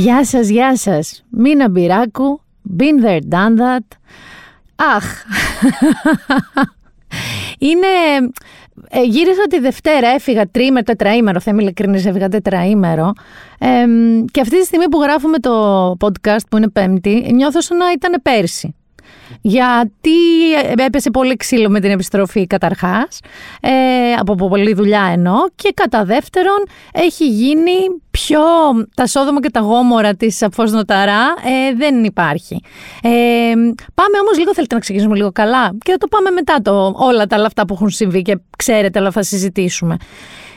Γεια σας, γεια σας. Μίνα Μπυράκου, been there, done that. Αχ, είναι... Ε, γύρισα τη Δευτέρα, έφυγα τρίμερο, τετραήμερο, θα είμαι ειλικρινής, έφυγα τετραήμερο. Ε, και αυτή τη στιγμή που γράφουμε το podcast που είναι πέμπτη, νιώθω σαν να ήταν πέρσι γιατί έπεσε πολύ ξύλο με την επιστροφή καταρχάς, ε, από πολλή δουλειά εννοώ, και κατά δεύτερον έχει γίνει πιο τα σόδομα και τα γόμορα της Αφός Νοταρά ε, δεν υπάρχει. Ε, πάμε όμως λίγο, θέλετε να ξεκινήσουμε λίγο καλά; Και θα το πάμε μετά το, όλα τα άλλα αυτά που έχουν συμβεί και ξέρετε, αλλά θα συζητήσουμε.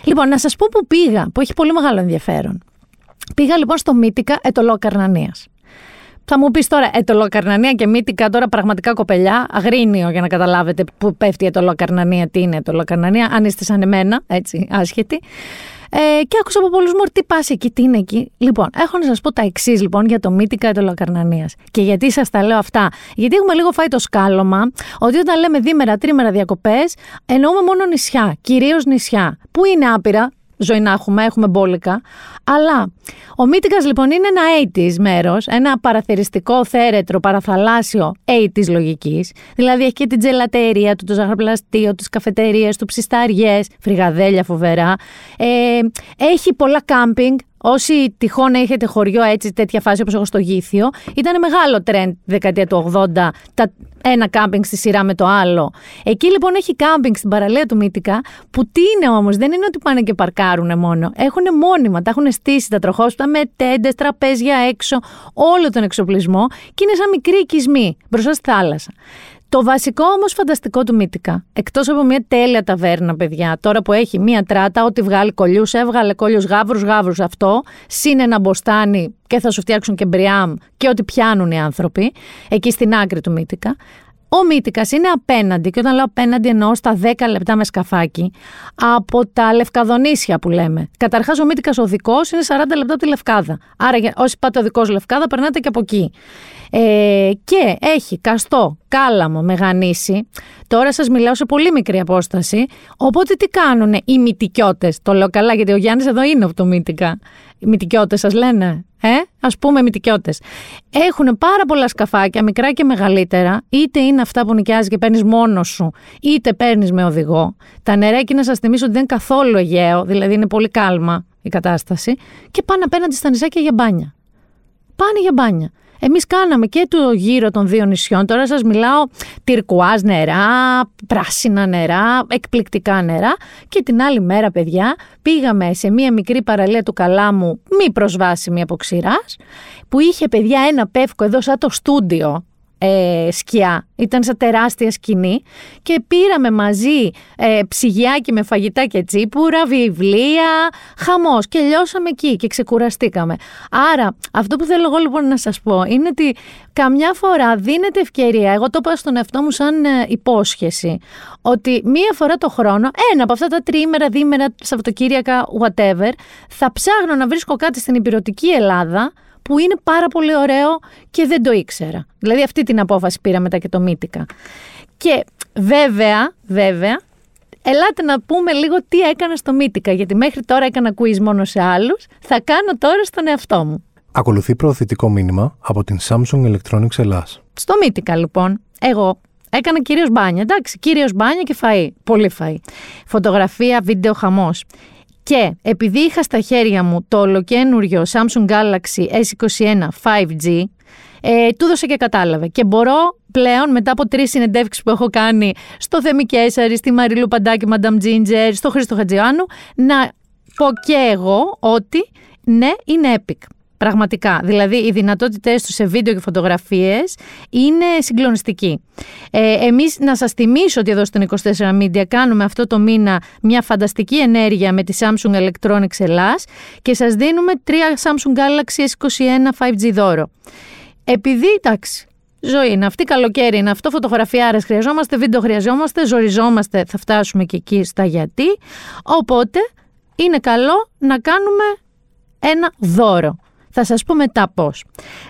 Λοιπόν, να σας πω που πήγα, που έχει πολύ μεγάλο ενδιαφέρον. Πήγα λοιπόν στο Μύτικα Ετωλό Καρνανίας. Θα μου πεις τώρα ετολοκαρνανία και μύτικα, τώρα πραγματικά κοπελιά, αγρίνιο για να καταλάβετε που πέφτει η ετολοκαρνανία, τι είναι ετολοκαρνανία, αν είστε σαν εμένα, έτσι, άσχετη. Ε, και άκουσα από πολλούς μου τι πας εκεί, τι είναι εκεί. Λοιπόν, έχω να σας πω τα εξής λοιπόν για το μύτικα ετολοκαρνανίας. Και γιατί σας τα λέω αυτά. Γιατί έχουμε λίγο φάει το σκάλωμα ότι όταν λέμε δίμερα, τρίμερα διακοπές, εννοούμε μόνο νησιά, κυρίως νησιά. Πού είναι άπειρα, ζωή να έχουμε, έχουμε μπόλικα. Αλλά ο Μύτικας λοιπόν είναι ένα 80s μέρος, ένα παραθεριστικό θέρετρο παραθαλάσσιο 80s λογικής. Δηλαδή έχει και την τζελατερία του, το ζαχαροπλαστείο, τις καφετερίε του, ψισταριές, φρυγαδέλια φοβερά. Ε, έχει πολλά κάμπινγκ, Όσοι τυχόν έχετε χωριό έτσι, τέτοια φάση όπως έχω στο Γήθιο, ήταν μεγάλο τρέντ δεκαετία του 80, τα ένα κάμπινγκ στη σειρά με το άλλο. Εκεί λοιπόν έχει κάμπινγκ στην παραλία του Μύτικα, που τι είναι όμως, δεν είναι ότι πάνε και παρκάρουν μόνο. Έχουν μόνιμα, τα έχουν στήσει τα τροχόσπιτα με τέντες, τραπέζια έξω, όλο τον εξοπλισμό και είναι σαν μικρή οικισμή μπροστά στη θάλασσα. Το βασικό όμως φανταστικό του Μύτικα, εκτός από μια τέλεια ταβέρνα, παιδιά, τώρα που έχει μια τράτα, ό,τι βγάλει κολλιούς, έβγαλε κολλιούς γάβρους, γάβρους αυτό, συν ένα μποστάνι και θα σου φτιάξουν και μπριάμ και ό,τι πιάνουν οι άνθρωποι, εκεί στην άκρη του Μύτικα. Ο Μύτικας είναι απέναντι, και όταν λέω απέναντι εννοώ στα 10 λεπτά με σκαφάκι, από τα Λευκαδονήσια που λέμε. Καταρχάς, ο Μύτικας ο δικός είναι 40 λεπτά από τη Λευκάδα. Άρα, όσοι πάτε ο δικός Λευκάδα, περνάτε και από εκεί. Ε, και έχει καστό, κάλαμο, μεγανήσι. Τώρα σας μιλάω σε πολύ μικρή απόσταση. Οπότε τι κάνουν οι μυτικιώτες; Το λέω καλά, γιατί ο Γιάννης εδώ είναι από το Μύτικα. Οι μυτικιώτες σας λένε. Ε, ας πούμε μυτικιώτες. Έχουν πάρα πολλά σκαφάκια, μικρά και μεγαλύτερα, είτε είναι αυτά που νοικιάζεις και παίρνεις μόνος σου, είτε παίρνεις με οδηγό. Τα νερά εκεί να σας θυμίσω ότι δεν είναι καθόλου Αιγαίο, δηλαδή είναι πολύ κάλμα η κατάσταση, και πάνε απέναντι στα νησάκια για μπάνια. Πάνε για μπάνια. Εμείς κάναμε και το γύρο των δύο νησιών. Τώρα σας μιλάω τυρκουάζ νερά, πράσινα νερά, εκπληκτικά νερά. Και την άλλη μέρα, παιδιά, πήγαμε σε μία μικρή παραλία του Καλάμου, μη προσβάσιμη από ξηράς, που είχε παιδιά ένα πεύκο εδώ σαν το στούντιο ε, σκιά. Ήταν σαν τεράστια σκηνή και πήραμε μαζί ε, ψυγιάκι με φαγητά και τσίπουρα, βιβλία, χαμός και λιώσαμε εκεί και ξεκουραστήκαμε. Άρα αυτό που θέλω εγώ λοιπόν να σας πω είναι ότι καμιά φορά δίνεται ευκαιρία, εγώ το είπα στον εαυτό μου σαν ε, υπόσχεση, ότι μία φορά το χρόνο, ένα από αυτά τα τρίμερα, δίμερα, Σαββατοκύριακα, whatever, θα ψάχνω να βρίσκω κάτι στην υπηρετική Ελλάδα που είναι πάρα πολύ ωραίο και δεν το ήξερα. Δηλαδή αυτή την απόφαση πήρα μετά και το μύτικα. Και βέβαια, βέβαια, ελάτε να πούμε λίγο τι έκανα στο μύτικα, γιατί μέχρι τώρα έκανα quiz μόνο σε άλλους, θα κάνω τώρα στον εαυτό μου. Ακολουθεί προωθητικό μήνυμα από την Samsung Electronics Ελλάς. Στο μύτικα λοιπόν, εγώ Έκανα κυρίως μπάνια, εντάξει, κυρίως μπάνια και φαΐ. Πολύ φαΐ. Φωτογραφία, βίντεο, χαμός. Και επειδή είχα στα χέρια μου το ολοκένουριο Samsung Galaxy S21 5G, ε, του έδωσε και κατάλαβε. Και μπορώ πλέον μετά από τρεις συνεντεύξεις που έχω κάνει στο Θέμη Κέσσαρη, στη Μαριλού Παντάκη, Madame Ginger, στο Χρήστο Χατζιάνου, να πω και εγώ ότι ναι, είναι epic. Πραγματικά. Δηλαδή, οι δυνατότητές τους σε βίντεο και φωτογραφίες είναι συγκλονιστικοί. Ε, Εμείς, να σας θυμίσω ότι εδώ στον 24 Media κάνουμε αυτό το μήνα μια φανταστική ενέργεια με τη Samsung Electronics Ελλάς και σας δίνουμε τρία Samsung Galaxy S21 5G δώρο. Επειδή, εντάξει, ζωή είναι αυτή, καλοκαίρι είναι αυτό, φωτογραφιάρες χρειαζόμαστε, βίντεο χρειαζόμαστε, ζοριζόμαστε, θα φτάσουμε και εκεί στα γιατί. Οπότε είναι καλό να κάνουμε ένα δώρο. Θα σας πω μετά πώς.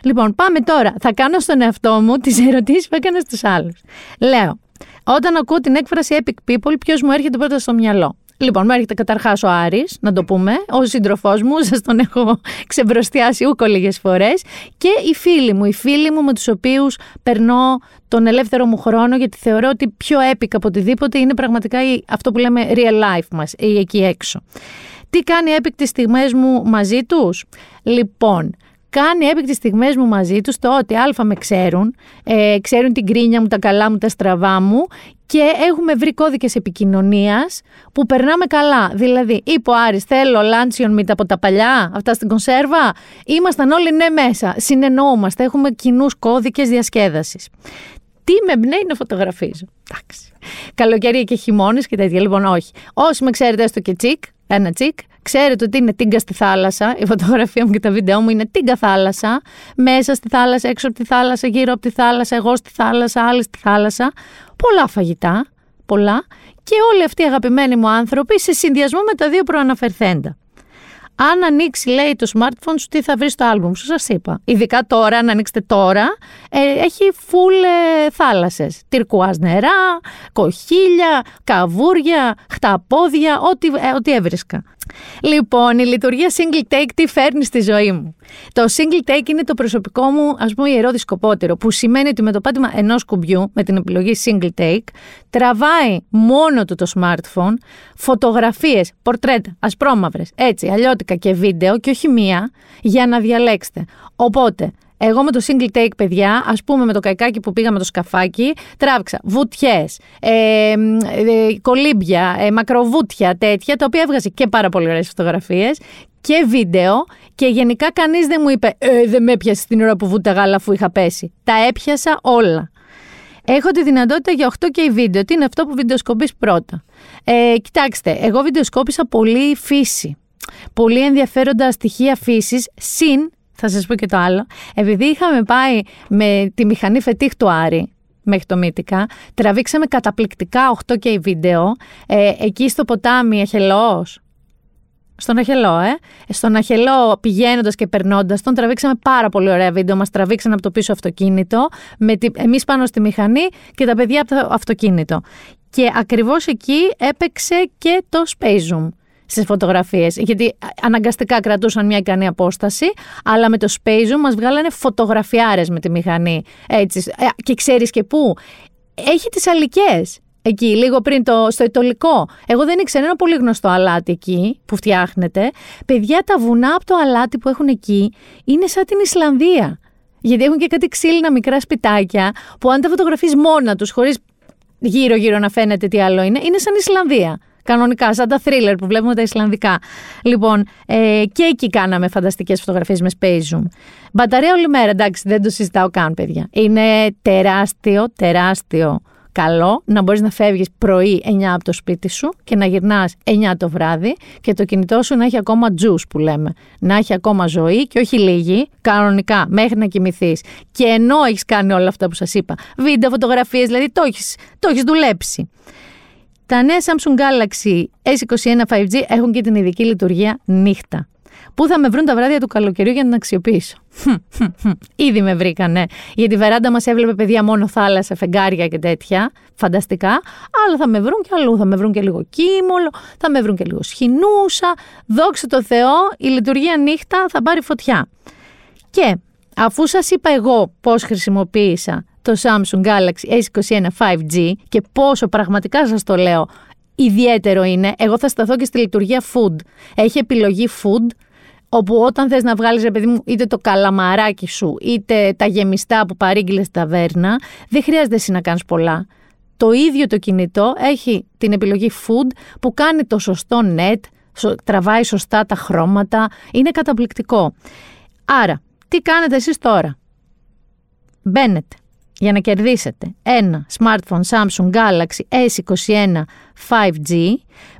Λοιπόν, πάμε τώρα. Θα κάνω στον εαυτό μου τις ερωτήσεις που έκανα στους άλλους. Λέω, όταν ακούω την έκφραση epic people, ποιος μου έρχεται πρώτα στο μυαλό; Λοιπόν, μου έρχεται καταρχάς ο Άρης, να το πούμε, ο σύντροφός μου, σας τον έχω ξεμπροστιάσει ούκο λίγες φορές. Και οι φίλοι μου, οι φίλοι μου με τους οποίους περνώ τον ελεύθερο μου χρόνο, γιατί θεωρώ ότι πιο έπικα από οτιδήποτε είναι πραγματικά αυτό που λέμε real life μας, ή εκεί έξω. Τι κάνει epic στιγμές μου μαζί τους; Λοιπόν, κάνει epic στιγμές μου μαζί τους το ότι α με ξέρουν, ε, ξέρουν την γκρίνια μου, τα καλά μου, τα στραβά μου και έχουμε βρει κώδικες επικοινωνίας που περνάμε καλά. Δηλαδή, είπε ο Άρης, θέλω luncheon meat από τα παλιά, αυτά στην κονσέρβα. Ήμασταν όλοι ναι μέσα, συνεννοούμαστε, έχουμε κοινούς κώδικες διασκέδασης. Τι με εμπνέει να φωτογραφίζω. Εντάξει. Καλοκαίρι και χειμώνες και τέτοια. Λοιπόν, όχι. Όσοι με ξέρετε, έστω και τσικ, ένα τσικ, ξέρετε ότι είναι τίγκα στη θάλασσα. Η φωτογραφία μου και τα βίντεο μου είναι τίγκα θάλασσα. Μέσα στη θάλασσα, έξω από τη θάλασσα, γύρω από τη θάλασσα, εγώ στη θάλασσα, άλλοι στη θάλασσα. Πολλά φαγητά. Πολλά. Και όλοι αυτοί οι αγαπημένοι μου άνθρωποι σε συνδυασμό με τα δύο προαναφερθέντα. Αν ανοίξει, λέει, το smartphone σου, τι θα βρεις στο άλμπουμ σου, σας είπα. Ειδικά τώρα, αν ανοίξετε τώρα, ε, έχει full ε, θάλασσες. Τυρκουάζ νερά, κοχύλια, καβούρια, χταπόδια, ό,τι, ε, ό,τι έβρισκα. Λοιπόν, η λειτουργία single take τι φέρνει στη ζωή μου; Το single take είναι το προσωπικό μου, ας πούμε, ιερό δισκοπότερο, που σημαίνει ότι με το πάτημα ενός κουμπιού, με την επιλογή single take, τραβάει μόνο του το smartphone φωτογραφίες, πορτρέτα, ασπρόμαυρες, έτσι, αλλιώτικα και βίντεο, και όχι μία, για να διαλέξετε. Οπότε, εγώ με το single take, παιδιά, ας πούμε με το καϊκάκι που πήγα με το σκαφάκι, τράβηξα βουτιές, ε, ε, κολύμπια, ε, μακροβούτια τέτοια, τα οποία έβγαζε και πάρα πολύ ωραίες φωτογραφίες και βίντεο. Και γενικά κανείς δεν μου είπε, ε, δεν με έπιασες την ώρα που βούταγα, αφού είχα πέσει. Τα έπιασα όλα. Έχω τη δυνατότητα για 8K βίντεο. Τι είναι αυτό που βιντεοσκοπείς πρώτα; Ε, κοιτάξτε, εγώ βιντεοσκόπησα πολύ φύση. Πολύ ενδιαφέροντα στοιχεία φύσης, συν θα σας πω και το άλλο. Επειδή είχαμε πάει με τη μηχανή φετίχ του Άρη, μέχρι το Μύτικα, τραβήξαμε καταπληκτικά 8K βίντεο, ε, εκεί στο ποτάμι Αχελός, στον Αχελό, ε. Στον Αχελό πηγαίνοντας και περνώντας τον, τραβήξαμε πάρα πολύ ωραία βίντεο. Μας τραβήξαν από το πίσω αυτοκίνητο, με τη... εμείς πάνω στη μηχανή και τα παιδιά από το αυτοκίνητο. Και ακριβώς εκεί έπαιξε και το Space Zoom στις φωτογραφίες. Γιατί αναγκαστικά κρατούσαν μια ικανή απόσταση, αλλά με το Space Zoom μας βγάλανε φωτογραφιάρες με τη μηχανή. Έτσι. Ε, και ξέρεις και πού. Έχει τις αλικές. Εκεί, λίγο πριν το, στο Ιτωλικό. Εγώ δεν ήξερα ένα πολύ γνωστό αλάτι εκεί που φτιάχνεται. Παιδιά, τα βουνά από το αλάτι που έχουν εκεί είναι σαν την Ισλανδία. Γιατί έχουν και κάτι ξύλινα μικρά σπιτάκια που αν τα φωτογραφείς μόνα τους, χωρίς γύρω-γύρω να φαίνεται τι άλλο είναι, είναι σαν Ισλανδία. Κανονικά, σαν τα thriller που βλέπουμε τα Ισλανδικά. Λοιπόν, ε, και εκεί κάναμε φανταστικές φωτογραφίες με Space Zoom. Μπαταρία όλη μέρα, εντάξει, δεν το συζητάω καν, παιδιά. Είναι τεράστιο, τεράστιο καλό να μπορείς να φεύγεις πρωί 9 από το σπίτι σου και να γυρνάς 9 το βράδυ και το κινητό σου να έχει ακόμα juice που λέμε. Να έχει ακόμα ζωή και όχι λίγη, κανονικά, μέχρι να κοιμηθείς. Και ενώ έχεις κάνει όλα αυτά που σας είπα, βίντεο, φωτογραφίες, δηλαδή το έχεις το έχεις δουλέψει. Τα νέα Samsung Galaxy S21 5G έχουν και την ειδική λειτουργία νύχτα. Πού θα με βρουν τα βράδια του καλοκαιριού για να την αξιοποιήσω; Ήδη με βρήκανε. Γιατί η βεράντα μας έβλεπε παιδιά μόνο θάλασσα, φεγγάρια και τέτοια. Φανταστικά. Αλλά θα με βρουν και αλλού. Θα με βρουν και λίγο κύμολο, θα με βρουν και λίγο σχοινούσα. Δόξα τω Θεώ, η λειτουργία νύχτα θα πάρει φωτιά. Και αφού σας είπα εγώ πώς χρησιμοποίησα το Samsung Galaxy S21 5G και πόσο πραγματικά σας το λέω ιδιαίτερο είναι, εγώ θα σταθώ και στη λειτουργία food. Έχει επιλογή food, όπου όταν θες να βγάλεις, ρε παιδί μου, είτε το καλαμαράκι σου, είτε τα γεμιστά που παρήγγειλες στα βέρνα, δεν χρειάζεται εσύ να κάνεις πολλά. Το ίδιο το κινητό έχει την επιλογή food που κάνει το σωστό net, τραβάει σωστά τα χρώματα, είναι καταπληκτικό. Άρα, τι κάνετε εσείς τώρα; Μπαίνετε για να κερδίσετε ένα smartphone Samsung Galaxy S21 5G,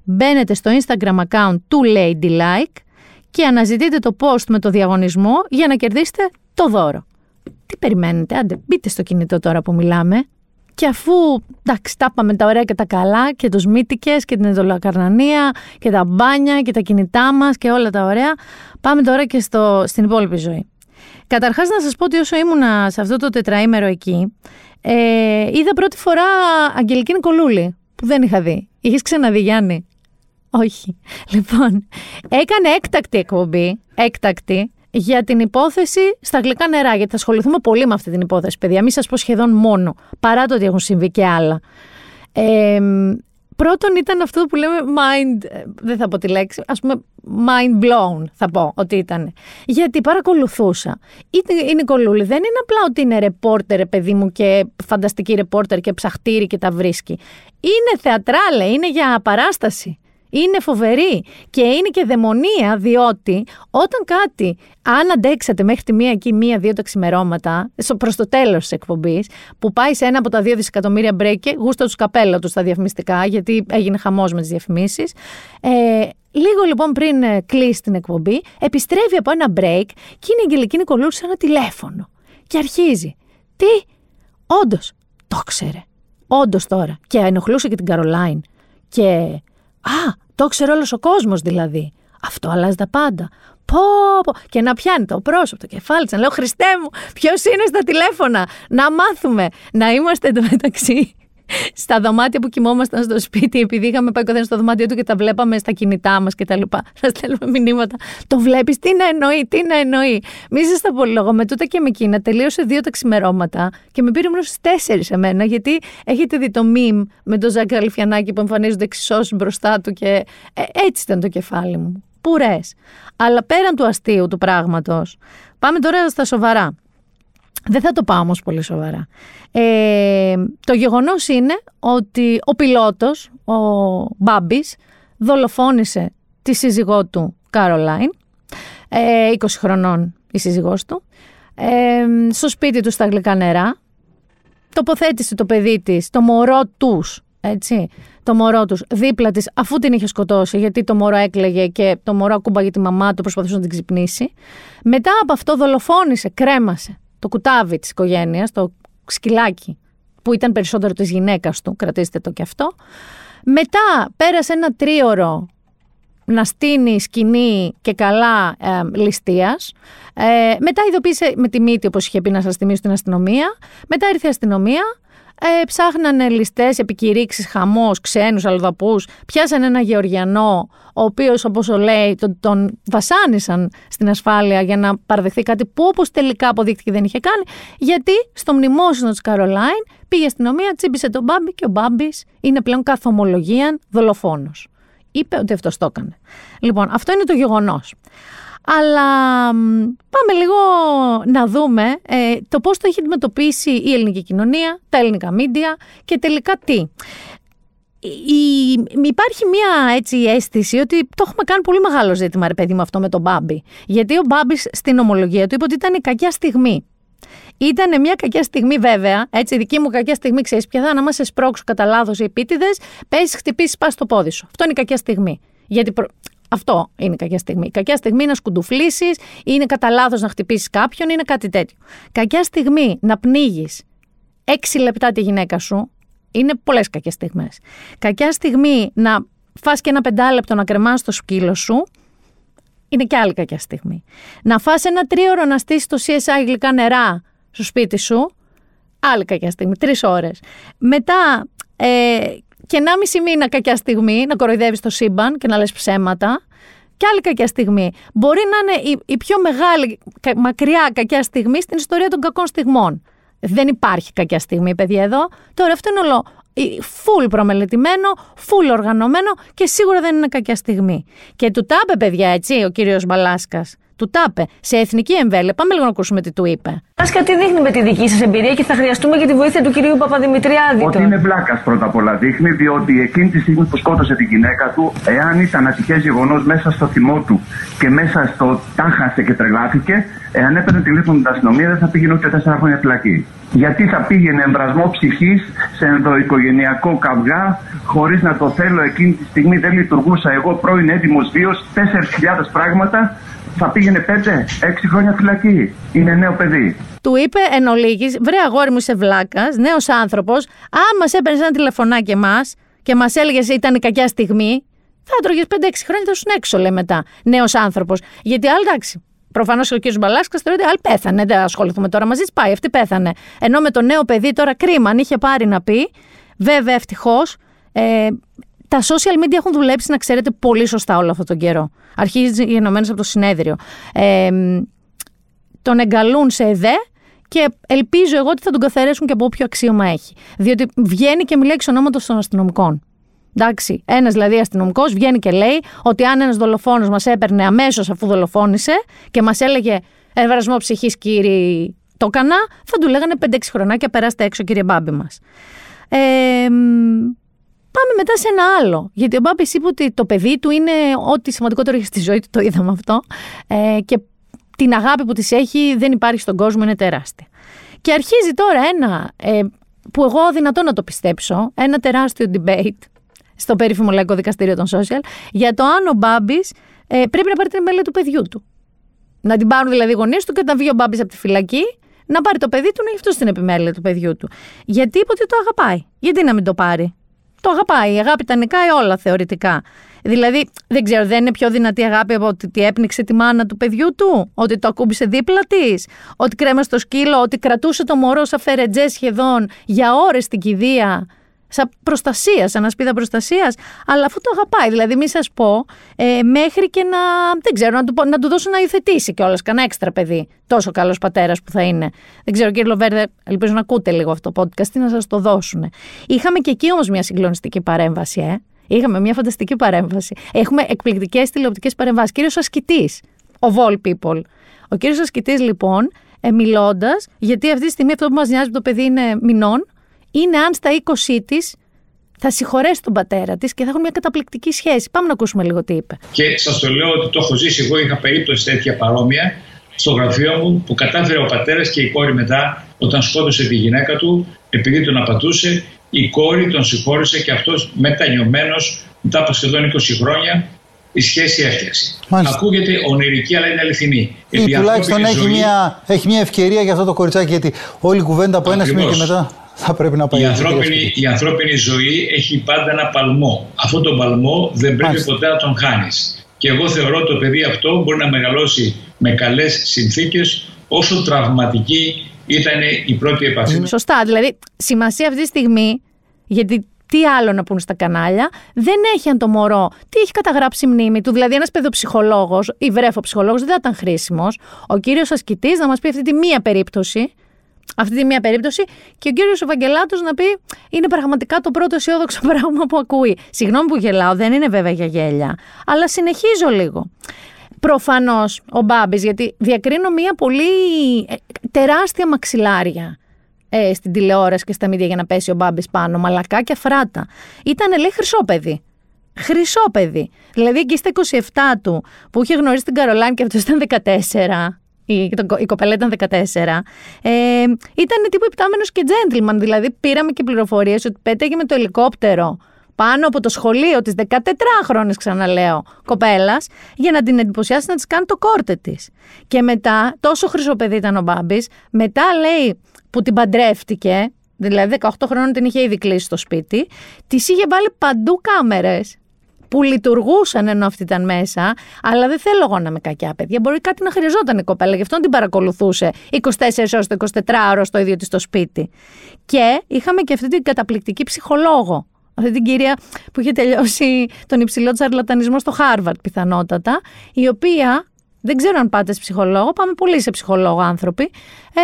μπαίνετε στο Instagram account του Ladylike και αναζητείτε το post με το διαγωνισμό για να κερδίσετε το δώρο. Τι περιμένετε, άντε μπείτε στο κινητό τώρα που μιλάμε και αφού εντάξει, τα πάμε τα ωραία και τα καλά και τους μύτικες και την εντολοκαρνανία και τα μπάνια και τα κινητά μας και όλα τα ωραία, πάμε τώρα και στο, στην υπόλοιπη ζωή. Καταρχάς να σας πω ότι όσο ήμουνα σε αυτό το τετραήμερο εκεί, ε, είδα πρώτη φορά Αγγελική Νικολούλη, που δεν είχα δει. Είχες ξαναδεί Γιάννη; Όχι. Λοιπόν, έκανε έκτακτη εκπομπή, έκτακτη, για την υπόθεση στα γλυκά νερά. Γιατί θα ασχοληθούμε πολύ με αυτή την υπόθεση, παιδιά. Μην σας πω σχεδόν μόνο, παρά το ότι έχουν συμβεί και άλλα. Ε, πρώτον ήταν αυτό που λέμε mind, ε, δεν θα πω τη λέξη, ας πούμε mind blown θα πω ότι ήταν. Γιατί παρακολουθούσα. Η Νικολούλη δεν είναι απλά ότι είναι ρεπόρτερ, παιδί μου, και φανταστική ρεπόρτερ και ψαχτήρι και τα βρίσκει. Είναι θεατράλε, είναι για παράσταση είναι φοβερή και είναι και δαιμονία διότι όταν κάτι, αν αντέξατε μέχρι τη μία εκεί, μία-δύο τα ξημερώματα, προς το τέλος της εκπομπής, που πάει σε ένα από τα δύο δισεκατομμύρια μπρέκε, γούστα τους καπέλα τους στα διαφημιστικά, γιατί έγινε χαμός με τις διαφημίσεις. Ε, λίγο λοιπόν πριν ε, κλείσει την εκπομπή, επιστρέφει από ένα break και είναι η Αγγελική Νικολούρ σε ένα τηλέφωνο. Και αρχίζει. Τι, όντως, το ξέρε. Όντως τώρα. Και ενοχλούσε και την Καρολάιν. Και. Α, το ξέρει όλος ο κόσμος δηλαδή. Αυτό αλλάζει τα πάντα. Πω, πω. Και να πιάνει το πρόσωπο, το κεφάλι της. Να λέω Χριστέ μου, ποιος είναι στα τηλέφωνα; Να μάθουμε. Να είμαστε εντωμεταξύ στα δωμάτια που κοιμόμασταν στο σπίτι, επειδή είχαμε πάει καθένας στο δωμάτιο του και τα βλέπαμε στα κινητά μας κτλ. Να στέλνουμε μηνύματα. Το βλέπεις, τι να εννοεί, τι να εννοεί. Μη σα τα πολυλογώ. Με τούτα και με εκείνα τελείωσε δύο τα ξημερώματα και με πήρε μόνο στι τέσσερις εμένα, γιατί έχετε δει το meme με τον Ζάκη Αλφιανάκη που εμφανίζονται εξισώσεις μπροστά του και ε, έτσι ήταν το κεφάλι μου. Πουρές. Αλλά πέραν του αστείου του πράγματος, πάμε τώρα στα σοβαρά. Δεν θα το πάω όμως πολύ σοβαρά. Ε, το γεγονός είναι ότι ο πιλότος, ο Μπάμπης, δολοφόνησε τη σύζυγό του Κάρολάιν, ε, 20 χρονών η σύζυγός του, ε, στο σπίτι του στα γλυκά νερά, τοποθέτησε το παιδί της, το μωρό τους, έτσι, το μωρό τους δίπλα της αφού την είχε σκοτώσει γιατί το μωρό έκλαιγε και το μωρό ακούμπαγε τη μαμά του προσπαθούσε να την ξυπνήσει. Μετά από αυτό δολοφόνησε, κρέμασε το κουτάβι της οικογένειας, το σκυλάκι που ήταν περισσότερο της γυναίκας του, κρατήστε το και αυτό. Μετά πέρασε ένα τρίωρο να στείνει σκηνή και καλά ε, ληστείας. Ε, μετά ειδοποίησε με τη μύτη, όπως είχε πει να σας θυμίσω, την αστυνομία. Μετά ήρθε η αστυνομία, ε, ψάχνανε ληστές, επικηρύξεις, χαμός, ξένους, αλλοδαπούς. Πιάσανε ένα Γεωργιανό, ο οποίος, όπως λέει, τον, τον βασάνισαν στην ασφάλεια για να παραδεχθεί κάτι που όπως τελικά αποδείχθηκε δεν είχε κάνει. Γιατί στο μνημόσυνο της Καρολάιν πήγε η αστυνομία, τσίμπησε τον Μπάμπη και ο Μπάμπης είναι πλέον καθ' ομολογίαν δολοφόνος. Είπε ότι αυτός το έκανε. Λοιπόν, αυτό είναι το γεγονός. Αλλά πάμε λίγο να δούμε ε, το πώς το έχει αντιμετωπίσει η ελληνική κοινωνία, τα ελληνικά μίντια και τελικά τι. Η, υπάρχει μια έτσι αίσθηση ότι το έχουμε κάνει πολύ μεγάλο ζήτημα, ρε παιδί μου, αυτό με τον Μπάμπη. Γιατί ο Μπάμπης στην ομολογία του είπε ότι ήταν η κακιά στιγμή. Ήταν μια κακιά στιγμή, βέβαια. Έτσι, δική μου κακιά στιγμή, ξέρεις πια θα να μα σπρώξουν κατά λάθος οι επίτηδες, πέσει, χτυπήσεις, πας στο πόδι σου. Αυτό είναι η κακιά στιγμή. Γιατί αυτό είναι η κακιά στιγμή. Η κακιά στιγμή είναι να σκουντουφλήσεις, είναι κατά λάθος να χτυπήσεις κάποιον, είναι κάτι τέτοιο. Κακιά στιγμή να πνίγεις έξι λεπτά τη γυναίκα σου, είναι πολλές κακές στιγμές. Κακιά στιγμή να φας και ένα πεντάλεπτο να κρεμάσει το σκύλο σου, είναι και άλλη κακιά στιγμή. Να φας ένα τρίωρο να στήσεις το CSI γλυκά νερά στο σπίτι σου, άλλη κακιά στιγμή, τρεις ώρες. Μετά ε, και ένα μισή μήνα κακιά στιγμή να κοροϊδεύεις το σύμπαν και να λες ψέματα. Και άλλη κακιά στιγμή. Μπορεί να είναι η, πιο μεγάλη, μακριά κακιά στιγμή στην ιστορία των κακών στιγμών. Δεν υπάρχει κακιά στιγμή, παιδιά, εδώ. Τώρα αυτό είναι όλο full προμελετημένο, full οργανωμένο και σίγουρα δεν είναι κακιά στιγμή. Και του τάπε, παιδιά, έτσι, ο κύριος Μπαλάσκας του τάπε σε εθνική εμβέλεια. Πάμε λίγο να ακούσουμε τι του είπε. Άσκα, τι δείχνει με τη δική σας εμπειρία και θα χρειαστούμε και τη βοήθεια του κυρίου Παπαδημητριάδη. Ότι είναι βλάκα πρώτα απ' όλα δείχνει, διότι εκείνη τη στιγμή που σκότωσε την γυναίκα του, εάν ήταν ατυχές γεγονός μέσα στο θυμό του και μέσα στο τάχασε και τρελάθηκε, εάν έπαιρνε τηλέφωνο την αστυνομία δεν θα πήγαινε ούτε τέσσερα χρόνια φυλακή. Γιατί θα πήγαινε εμβρασμό ψυχής σε ενδοοικογενειακό καυγά, χωρίς να το θέλω εκείνη τη στιγμή δεν λειτουργούσα εγώ πρώην έτοιμος βίος, 4.000 πράγματα θα πήγαινε 5-6 χρόνια φυλακή. Είναι νέο παιδί. Του είπε εν ολίγης, βρε αγόρι μου σε βλάκας, νέος άνθρωπος, άμα σε έπαιρνες ένα τηλεφωνάκι εμάς και μας έλεγες ήταν η κακιά στιγμή, θα έτρωγες 5-6 χρόνια, θα σου έξω, λέει μετά. Νέος άνθρωπος. Γιατί άλλο εντάξει. Προφανώς ο κ. Μπαλάσκας θεωρείται, άλλο πέθανε. Δεν ασχοληθούμε τώρα μαζί, πάει, αυτή πέθανε. Ενώ με το νέο παιδί τώρα κρίμα, αν είχε πάρει να πει, βέβαια ευτυχώς, ε, τα social media έχουν δουλέψει, να ξέρετε, πολύ σωστά όλο αυτόν τον καιρό. Αρχίζει γενομένω από το συνέδριο. Ε, τον εγκαλούν σε ΕΔΕ και ελπίζω εγώ ότι θα τον καθαρίσουν και από όποιο αξίωμα έχει. Διότι βγαίνει και μιλάει εξ ονόματος των αστυνομικών. Εντάξει, ένας δηλαδή αστυνομικός βγαίνει και λέει ότι αν ένας δολοφόνος μας έπαιρνε αμέσως αφού δολοφόνησε και μας έλεγε Ευαρασμό ψυχής, κύριε, το έκανα, θα του λέγανε 5-6 χρονάκια, περάστε έξω, κύριε Μπάμπη μας. Ε, πάμε μετά σε ένα άλλο. Γιατί ο Μπάμπης είπε ότι το παιδί του είναι ό,τι σημαντικότερο έχει στη ζωή του, το είδαμε αυτό. Ε, και την αγάπη που της έχει δεν υπάρχει στον κόσμο, είναι τεράστια. Και αρχίζει τώρα ένα, ε, που εγώ δυνατό να το πιστέψω, ένα τεράστιο debate στο περίφημο Λαϊκό Δικαστήριο των Social, για το αν ο Μπάμπης ε, πρέπει να πάρει την επιμέλεια του παιδιού του. Να την πάρουν δηλαδή οι γονείς του και όταν βγει ο Μπάμπης από τη φυλακή, να πάρει το παιδί του να αυτό στην επιμέλεια του παιδιού του. Γιατί είπε ότι το αγαπάει. Γιατί να μην το πάρει. Το αγαπάει. Η αγάπη τα νικάει όλα θεωρητικά. Δηλαδή, δεν ξέρω, δεν είναι πιο δυνατή αγάπη από ότι έπνιξε τη μάνα του παιδιού του, ότι το ακούμπησε δίπλα της, ότι κρέμα στο σκύλο, ότι κρατούσε το μωρό σαν φερετζέ σχεδόν για ώρες στην κηδεία σαν προστασίας, σαν ασπίδα προστασίας, αλλά αφού το αγαπάει. Δηλαδή, μη σας πω, ε, μέχρι και να, δεν ξέρω, να του, να του δώσω να υιοθετήσει κιόλας κανένα έξτρα παιδί. Τόσο καλός πατέρας που θα είναι. Δεν ξέρω, κύριε Λοβέρδε, ελπίζω να ακούτε λίγο αυτό το podcast, τι να σας το δώσουν. Είχαμε και εκεί όμως μια συγκλονιστική παρέμβαση, ε. Είχαμε μια φανταστική παρέμβαση. Έχουμε εκπληκτικές τηλεοπτικές παρεμβάσεις. Κύριος Ασκητής, ο Vol People. Ο κύριος Ασκητής, λοιπόν, ε, μιλώντας, γιατί αυτή τη στιγμή αυτό που μας νοιάζει το παιδί είναι μηνών, είναι αν στα 20 της θα συγχωρέσει τον πατέρα της και θα έχουν μια καταπληκτική σχέση. Πάμε να ακούσουμε λίγο τι είπε. Και σας το λέω ότι το έχω ζήσει. Εγώ είχα περίπτωση τέτοια παρόμοια στο γραφείο μου που κατάφερε ο πατέρας και η κόρη μετά, όταν σκότωσε τη γυναίκα του, επειδή τον απατούσε, η κόρη τον συγχώρησε και αυτός μετανιωμένος μετά από σχεδόν 20 χρόνια η σχέση έφτιαξε. Ακούγεται ονειρική, αλλά είναι αληθινή. Ή τουλάχιστον έχει, ζωή... μια, έχει μια ευκαιρία για αυτό το κοριτσάκι, γιατί όλη η κουβέντα από ένα σημείο και μετά θα πρέπει να πάει. Η ανθρώπινη, η ανθρώπινη ζωή έχει πάντα ένα παλμό. Αυτό το παλμό δεν πρέπει Μάλιστα. ποτέ να τον χάνεις. Και εγώ θεωρώ ότι το παιδί αυτό μπορεί να μεγαλώσει με καλές συνθήκες, όσο τραυματική ήταν η πρώτη επαφή. Σωστά. Δηλαδή, σημασία αυτή τη στιγμή, γιατί τι άλλο να πούν στα κανάλια, δεν έχει αν το μωρό τι έχει καταγράψει η μνήμη του. Δηλαδή, ένας παιδοψυχολόγος ή βρέφο-ψυχολόγο δεν θα ήταν χρήσιμος. Ο κύριος ασκητής να μας πει αυτή τη μία περίπτωση αυτή τη μία περίπτωση και ο κύριος Ευαγγελάτος να πει είναι πραγματικά το πρώτο αισιόδοξο πράγμα που ακούει. Συγγνώμη που γελάω, δεν είναι βέβαια για γέλια, αλλά συνεχίζω λίγο. Προφανώς ο Μπάμπης, γιατί διακρίνω μία πολύ ε, τεράστια μαξιλάρια ε, στην τηλεόραση και στα μίδια για να πέσει ο Μπάμπης πάνω, μαλακά και αφράτα. Ήταν λέει χρυσό παιδί. Χρυσό παιδί. Δηλαδή εκεί στα 27 του που είχε γνωρίσει την Καρολάν και αυτός ήταν 14 η, η κοπέλα ήταν 14, ε, ήταν τύπου υπτάμενος και gentleman. Δηλαδή πήραμε και πληροφορίες ότι πέταγε με το ελικόπτερο πάνω από το σχολείο της 14χρονης ξαναλέω κοπέλας για να την εντυπωσιάσει να της κάνει το κόρτε της. Και μετά, τόσο χρυσό παιδί ήταν ο Μπάμπης, μετά λέει που την παντρεύτηκε, δηλαδή 18 χρόνων την είχε ήδη κλείσει στο σπίτι, της είχε βάλει παντού κάμερες που λειτουργούσαν ενώ αυτή ήταν μέσα, αλλά δεν θέλω εγώ να είμαι κακιά παιδιά. Μπορεί κάτι να χρειαζόταν η κοπέλα, γι' αυτό την παρακολουθούσε 24 ώρες το 24 ώρο στο ίδιο της στο σπίτι. Και είχαμε και αυτή την καταπληκτική ψυχολόγο. Αυτή την κυρία που είχε τελειώσει τον υψηλό τσαρλατανισμό στο Χάρβαρντ, πιθανότατα, η οποία δεν ξέρω αν πάτε σε ψυχολόγο, πάμε πολύ σε ψυχολόγο άνθρωποι. Ε,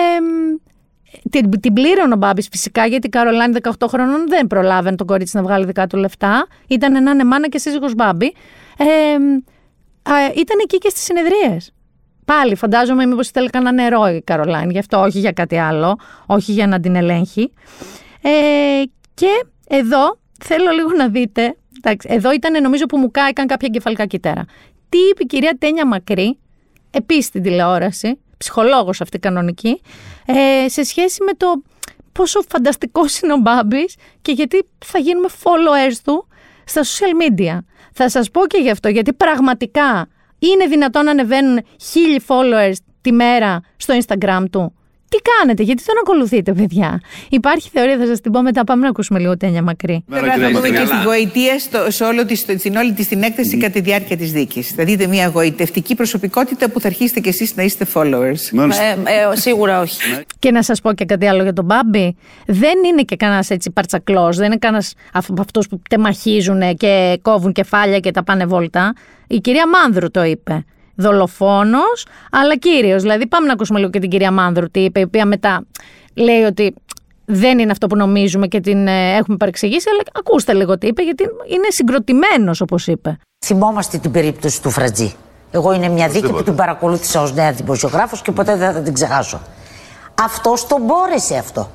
την, την πλήρωνε ο Μπάμπης φυσικά, γιατί η Καρολάιν 18 χρόνων δεν προλάβαινε το κορίτσι να βγάλει δικά του λεφτά. Ήταν να είναι μάνα και σύζυγος Μπάμπη. Ε, ήταν εκεί και στις συνεδρίες. Πάλι φαντάζομαι μήπως θέλει κανένα νερό η Καρολάιν, γι' αυτό όχι για κάτι άλλο, όχι για να την ελέγχει. Ε, και εδώ θέλω λίγο να δείτε, εντάξει, εδώ ήταν νομίζω που μου κάηκαν κάποια κεφαλικά κυτέρα. Τι είπε η κυρία Τένια Μακρύ, επίσης στην τηλεόραση, ψυχολόγος αυτή κανονική, ε, σε σχέση με το πόσο φανταστικό είναι ο Μπάμπης και γιατί θα γίνουμε followers του στα social media. Θα σας πω και γι' αυτό, γιατί πραγματικά είναι δυνατόν να ανεβαίνουν χίλιοι followers τη μέρα στο Instagram του; Τι κάνετε, γιατί τον ακολουθείτε, παιδιά; Υπάρχει θεωρία, θα σας την πω μετά. Πάμε να ακούσουμε λίγο τένια μακρύ. Πρέπει να δούμε και τη γοητεία στο, σε όλο της, στην όλη τη την έκθεση κατά τη διάρκεια της δίκης. Θα δείτε μια γοητευτική προσωπικότητα που θα αρχίσετε κι εσείς να είστε followers. Ε, ε, σίγουρα όχι. Και να σας πω και κάτι άλλο για τον Μπάμπη. Δεν είναι και κανένας έτσι παρτσακλός, δεν είναι κανένας από αυτούς που τεμαχίζουν και κόβουν κεφάλια και τα πάνε βόλτα. Η κυρία Μάνδρου το είπε δολοφόνος, αλλά κύριος. Δηλαδή, πάμε να ακούσουμε λίγο και την κυρία Μάνδρου τι είπε, η οποία μετά λέει ότι δεν είναι αυτό που νομίζουμε και την ε, έχουμε παρεξηγήσει, αλλά ακούστε λίγο τι είπε, γιατί είναι συγκροτημένος, όπως είπε. Θυμόμαστε την περίπτωση του Φρατζή. Εγώ είναι μια δίκη που την παρακολούθησα ως νέα δημοσιογράφος και ποτέ δεν θα την ξεχάσω. Αυτό τον μπόρεσε αυτό.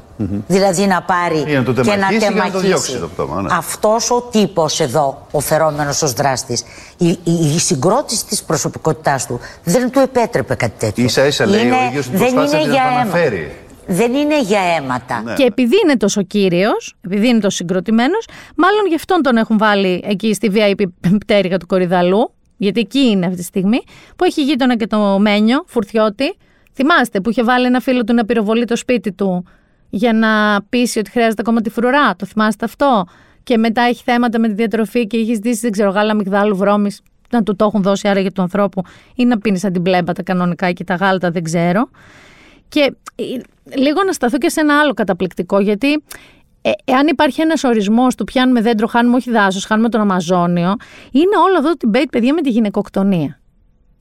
Δηλαδή να πάρει Ή να το και να τεμαχίσει και να το τεμαχίσει. διώξει το πτώμα, ναι. Αυτός ο τύπος εδώ, ο φερόμενος ως δράστης, η, η, η συγκρότηση της προσωπικότητάς του δεν του επέτρεπε κάτι τέτοιο. Ίσα ίσα λέει ο ίδιος την δεν προσπάθησε είναι να για το αίμα. αναφέρει. Δεν είναι για αίματα. Ναι. Και επειδή είναι τόσο κύριος, επειδή είναι τόσο συγκροτημένος, μάλλον γι' αυτόν τον έχουν βάλει εκεί στη VIP πτέρυγα του Κορυδαλού, γιατί εκεί είναι αυτή τη στιγμή, που έχει γείτονα και το Μένιο, φουρτιώτη. Θυμάστε που είχε βάλει ένα φίλο του να πυροβολεί το σπίτι του για να πείσει ότι χρειάζεται ακόμα τη φρουρά. Το θυμάστε αυτό; Και μετά έχει θέματα με τη διατροφή και έχεις ζητήσει, δεν ξέρω, γάλα μυγδάλου βρώμης. Να του το έχουν δώσει άραγε του ανθρώπου ή να πίνεις σαν την πλέμπα τα κανονικά και τα γάλατα, δεν ξέρω. Και ε, λίγο να σταθώ και σε ένα άλλο καταπληκτικό, γιατί ε, εάν υπάρχει ένας ορισμός του πιάνουμε δέντρο, χάνουμε όχι δάσο, χάνουμε τον Αμαζόνιο, είναι όλο αυτό το debate, παιδιά, με τη γυναικοκτονία.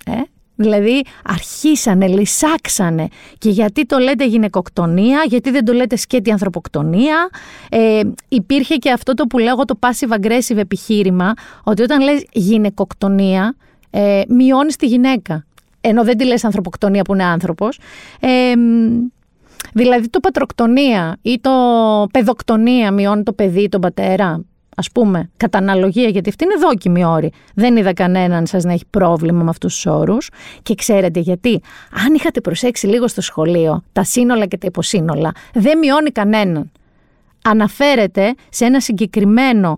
Ε; Δηλαδή αρχίσανε, λυσάξανε και γιατί το λέτε γυναικοκτονία, γιατί δεν το λέτε σκέτη ανθρωποκτονία. Ε, υπήρχε και αυτό το που λέγω το passive aggressive επιχείρημα, ότι όταν λες γυναικοκτονία, ε, μειώνεις τη γυναίκα. Ενώ δεν τη λες ανθρωποκτονία που είναι άνθρωπος. Ε, δηλαδή το πατροκτονία ή το παιδοκτονία μειώνει το παιδί, τον πατέρα. Α πούμε, κατά αναλογία, γιατί αυτή είναι δόκιμη όρη. Δεν είδα κανέναν σας να έχει πρόβλημα με αυτούς τους όρους. Και ξέρετε γιατί; Αν είχατε προσέξει λίγο στο σχολείο, τα σύνολα και τα υποσύνολα, δεν μειώνει κανέναν. Αναφέρεται σε ένα συγκεκριμένο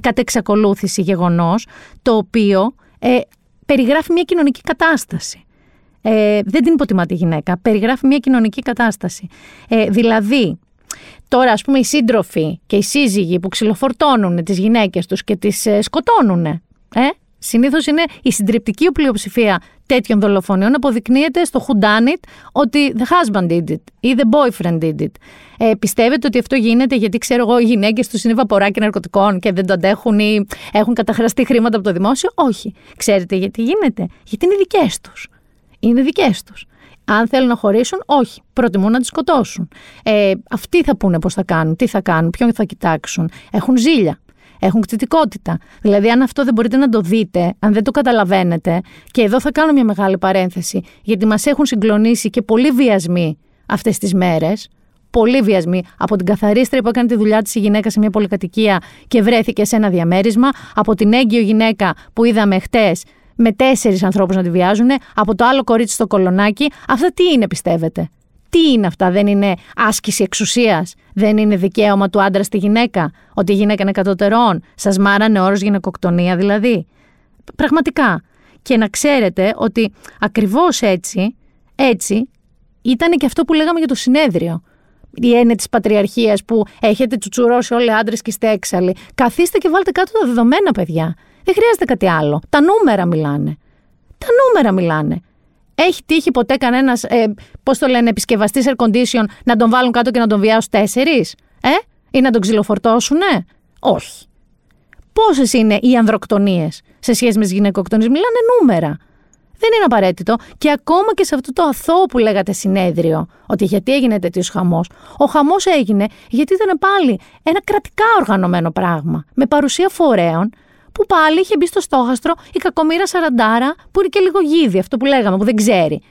κατ' εξακολούθηση γεγονός, το οποίο ε, περιγράφει μια κοινωνική κατάσταση. Ε, δεν την υποτιμά τη γυναίκα, περιγράφει μια κοινωνική κατάσταση. Ε, δηλαδή, τώρα ας πούμε οι σύντροφοι και οι σύζυγοι που ξυλοφορτώνουν τις γυναίκες τους και τις ε, σκοτώνουν, ε, συνήθως είναι η συντριπτική πλειοψηφία τέτοιων δολοφονιών αποδεικνύεται στο who done it ότι the husband did it ή the boyfriend did it. Ε, πιστεύετε ότι αυτό γίνεται γιατί ξέρω εγώ οι γυναίκες τους είναι βαποράκι ναρκωτικών και δεν το αντέχουν ή έχουν καταχραστεί χρήματα από το δημόσιο; Όχι. Ξέρετε γιατί γίνεται; Γιατί είναι δικές τους. Είναι δικές τους. Αν θέλουν να χωρίσουν, όχι. Προτιμούν να τις σκοτώσουν. Ε, αυτοί θα πούνε πώς θα κάνουν, τι θα κάνουν, ποιον θα κοιτάξουν. Έχουν ζήλια. Έχουν κτητικότητα. Δηλαδή, αν αυτό δεν μπορείτε να το δείτε, αν δεν το καταλαβαίνετε, και εδώ θα κάνω μια μεγάλη παρένθεση, γιατί μας έχουν συγκλονίσει και πολλοί βιασμοί αυτές τις μέρες. Πολλοί βιασμοί από την καθαρίστρια που έκανε τη δουλειά της η γυναίκα σε μια πολυκατοικία και βρέθηκε σε ένα διαμέρισμα, από την έγκυο γυναίκα που είδαμε χτες με τέσσερις ανθρώπους να τη βιάζουν, από το άλλο κορίτσι στο κολονάκι. Αυτά τι είναι, πιστεύετε; Τι είναι αυτά, δεν είναι άσκηση εξουσίας, δεν είναι δικαίωμα του άντρα στη γυναίκα, ότι η γυναίκα είναι κατωτερών; Σας μάρανε όρος γυναικοκτονία δηλαδή; Πραγματικά. Και να ξέρετε ότι ακριβώς έτσι, έτσι, ήταν και αυτό που λέγαμε για το συνέδριο. Η έννοια της πατριαρχίας που έχετε τσουτσουρώσει όλοι οι άντρες και είστε έξαλλοι. Καθίστε και βάλτε κάτω τα δεδομένα, παιδιά. Δεν χρειάζεται κάτι άλλο. Τα νούμερα μιλάνε. Τα νούμερα μιλάνε. Έχει τύχει ποτέ κανένας, ε, πώς το λένε, επισκευαστής air condition να τον βάλουν κάτω και να τον βιάσουν τέσσερις, ε, ή να τον ξυλοφορτώσουνε; Όχι. Πόσες είναι οι ανδροκτονίες σε σχέση με τις γυναικοκτονίες, μιλάνε νούμερα. Δεν είναι απαραίτητο. Και ακόμα και σε αυτό το αθώο που λέγατε συνέδριο, ότι γιατί έγινε τέτοιος χαμός. Ο χαμός έγινε γιατί ήταν πάλι ένα κρατικά οργανωμένο πράγμα. Με παρουσία φορέων που πάλι είχε μπει στο στόχαστρο η κακομήρα Σαραντάρα, που είναι και λίγο γίδι, αυτό που λέγαμε, που δεν ξέρει.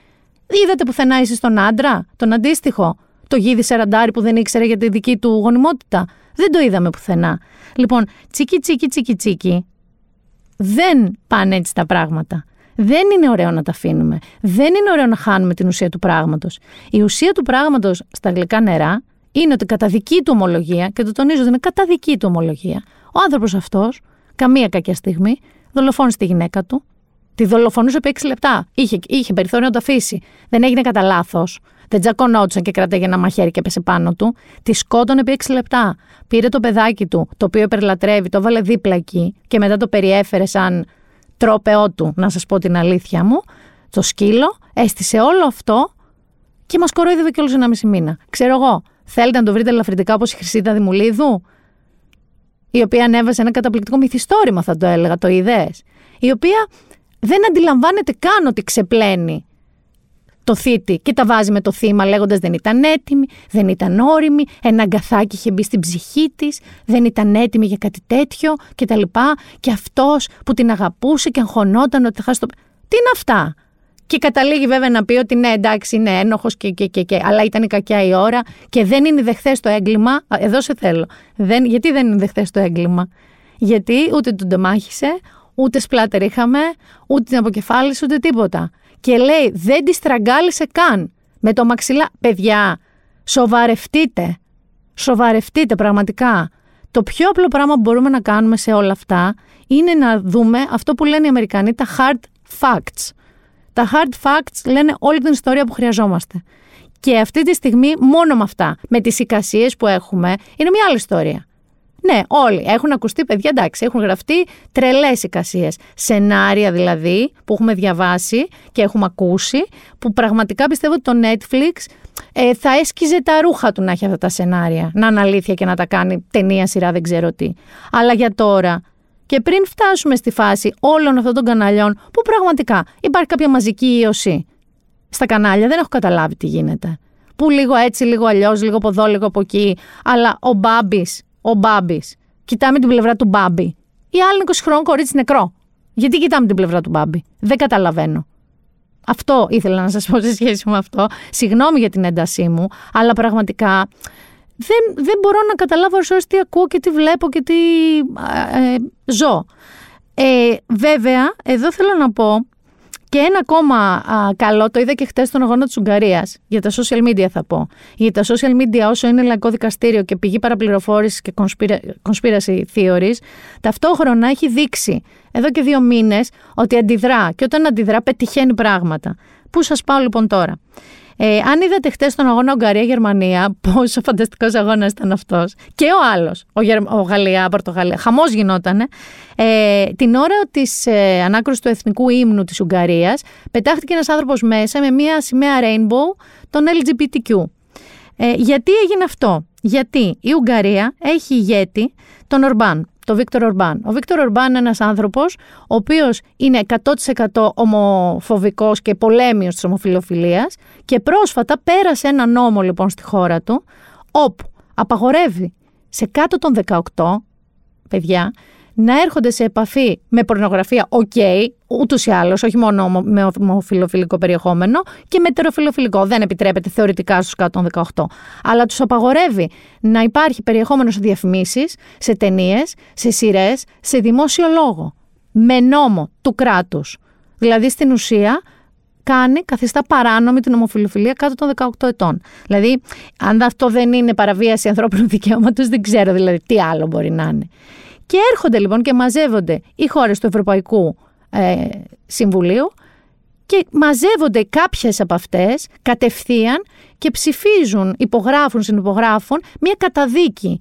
Είδατε πουθενά εσείς τον άντρα, τον αντίστοιχο, το γίδι Σαραντάρι που δεν ήξερε για τη δική του γονιμότητα; Δεν το είδαμε πουθενά. Λοιπόν, τσίκι, τσίκι, τσίκι, τσίκι. Δεν πάνε έτσι τα πράγματα. Δεν είναι ωραίο να τα αφήνουμε. Δεν είναι ωραίο να χάνουμε την ουσία του πράγματος. Η ουσία του πράγματος στα γλυκά νερά είναι ότι κατά δική του ομολογία, και το τονίζω ότι είναι κατά δική του ομολογία, ο άνθρωπος αυτός, καμία κακιά στιγμή, δολοφόνησε τη γυναίκα του. Τη δολοφονούσε επί 6 λεπτά. Είχε, είχε περιθώριο να το αφήσει. Δεν έγινε κατά λάθος. Δεν τσακωνόντουσαν και κράταγε ένα μαχαίρι και πέσε πάνω του. Τη σκότωνε επί 6 λεπτά. Πήρε το παιδάκι του, το οποίο περλατρεύει, το βάλε δίπλα εκεί και μετά το περιέφερε σαν τρόπεό του, να σας πω την αλήθεια μου. Το σκύλο έστησε όλο αυτό και μας κορόιδευε κιόλας ένα μισή μήνα. Ξέρω εγώ, θέλετε να το βρείτε ελαφρυντικά όπως η Χρυσίδα Δημουλίδου, η οποία ανέβασε ένα καταπληκτικό μυθιστόρημα, θα το έλεγα, το είδε. Η οποία δεν αντιλαμβάνεται καν ότι ξεπλένει το θήτη και τα βάζει με το θύμα λέγοντας δεν ήταν έτοιμη, δεν ήταν όρημη, ένα αγκαθάκι είχε μπει στην ψυχή της, δεν ήταν έτοιμη για κάτι τέτοιο και τα λοιπά και αυτός που την αγαπούσε και αγχωνόταν ότι θα χάσει το... Τι είναι αυτά; Και καταλήγει βέβαια να πει ότι ναι, εντάξει, είναι ένοχος και, και, και, και, αλλά ήταν η κακιά η ώρα και δεν είναι δεχθές το έγκλημα. Εδώ σε θέλω. Δεν, γιατί δεν είναι δεχθές το έγκλημα; Γιατί ούτε τον τεμάχησε, ούτε σπλάτερ είχαμε, ούτε την αποκεφάλισε, ούτε τίποτα. Και λέει, δεν τη στραγγάλισε καν. Με το μαξιλά. Παιδιά, σοβαρευτείτε. Σοβαρευτείτε πραγματικά. Το πιο απλό πράγμα που μπορούμε να κάνουμε σε όλα αυτά είναι να δούμε αυτό που λένε οι Αμερικανοί, τα hard facts. Τα hard facts λένε όλη την ιστορία που χρειαζόμαστε. Και αυτή τη στιγμή μόνο με αυτά, με τις εικασίες που έχουμε, είναι μια άλλη ιστορία. Ναι, όλοι έχουν ακουστεί παιδιά, εντάξει, έχουν γραφτεί τρελές εικασίες. Σενάρια δηλαδή που έχουμε διαβάσει και έχουμε ακούσει, που πραγματικά πιστεύω ότι το Netflix ε, θα έσκιζε τα ρούχα του να έχει αυτά τα σενάρια. Να είναι αλήθεια και να τα κάνει ταινία, σειρά, δεν ξέρω τι. Αλλά για τώρα, και πριν φτάσουμε στη φάση όλων αυτών των καναλιών, που πραγματικά υπάρχει κάποια μαζική ίωση στα κανάλια, δεν έχω καταλάβει τι γίνεται. Που λίγο έτσι, λίγο αλλιώς, λίγο από εδώ, λίγο από εκεί. Αλλά ο Μπάμπης ο Μπάμπης. Κοιτάμε την πλευρά του Μπάμπη. Η άλλη 20 χρόνων κορίτσι νεκρό. Γιατί κοιτάμε την πλευρά του Μπάμπη; Δεν καταλαβαίνω. Αυτό ήθελα να σας πω σε σχέση με αυτό. Συγγνώμη για την έντασή μου, αλλά πραγματικά δεν, δεν μπορώ να καταλάβω όσο τι ακούω και τι βλέπω και τι ε, ζω. Ε, βέβαια, εδώ θέλω να πω και ένα ακόμα α, καλό, το είδα και χθε στον αγώνα της Ουγγαρίας. Για τα social media θα πω. Για τα social media, όσο είναι λαϊκό δικαστήριο και πηγή παραπληροφόρησης και conspiracy theories, ταυτόχρονα έχει δείξει εδώ και δύο μήνες ότι αντιδρά. Και όταν αντιδρά, πετυχαίνει πράγματα. Πού σας πάω λοιπόν τώρα; Ε, αν είδατε χτες τον αγώνα Ουγγαρία-Γερμανία, πόσο φανταστικός αγώνας ήταν αυτός. Και ο άλλος, ο, Γερ... ο Γαλλία-Πορτογαλία. Χαμός γινότανε. Ε, την ώρα της ε, ανάκρουσης του εθνικού ύμνου της Ουγγαρίας, πετάχτηκε ένας άνθρωπος μέσα με μια σημαία rainbow, τον LGBTQ. Ε, γιατί έγινε αυτό, Γιατί η Ουγγαρία έχει ηγέτη τον Ορμπάν, το Βίκτορ Ορμπάν. Ο Βίκτορ Ορμπάν είναι ένας άνθρωπος ο οποίος είναι 100% ομοφοβικός και πολέμιος της ομοφυλοφιλίας και πρόσφατα πέρασε ένα νόμο λοιπόν στη χώρα του όπου απαγορεύει σε κάτω των 18 παιδιά να έρχονται σε επαφή με πορνογραφία, οκ, okay, ούτως ή άλλως, όχι μόνο με ομοφυλοφιλικό περιεχόμενο, και με τεροφιλοφιλικό. Δεν επιτρέπεται θεωρητικά στους κάτω των 18. Αλλά τους απαγορεύει να υπάρχει περιεχόμενος σε διαφημίσεις, σε ταινίες, σε σειρές, σε δημόσιο λόγο. Με νόμο του κράτους. Δηλαδή στην ουσία κάνει, καθιστά παράνομη την ομοφιλοφιλία κάτω των 18 ετών. Δηλαδή, αν αυτό δεν είναι παραβίαση ανθρώπινου δικαιώματος, δεν ξέρω δηλαδή τι άλλο μπορεί να είναι. Και έρχονται λοιπόν και μαζεύονται οι χώρες του Ευρωπαϊκού ε, Συμβουλίου και μαζεύονται κάποιες από αυτές κατευθείαν και ψηφίζουν, υπογράφουν, συνυπογράφουν μια καταδίκη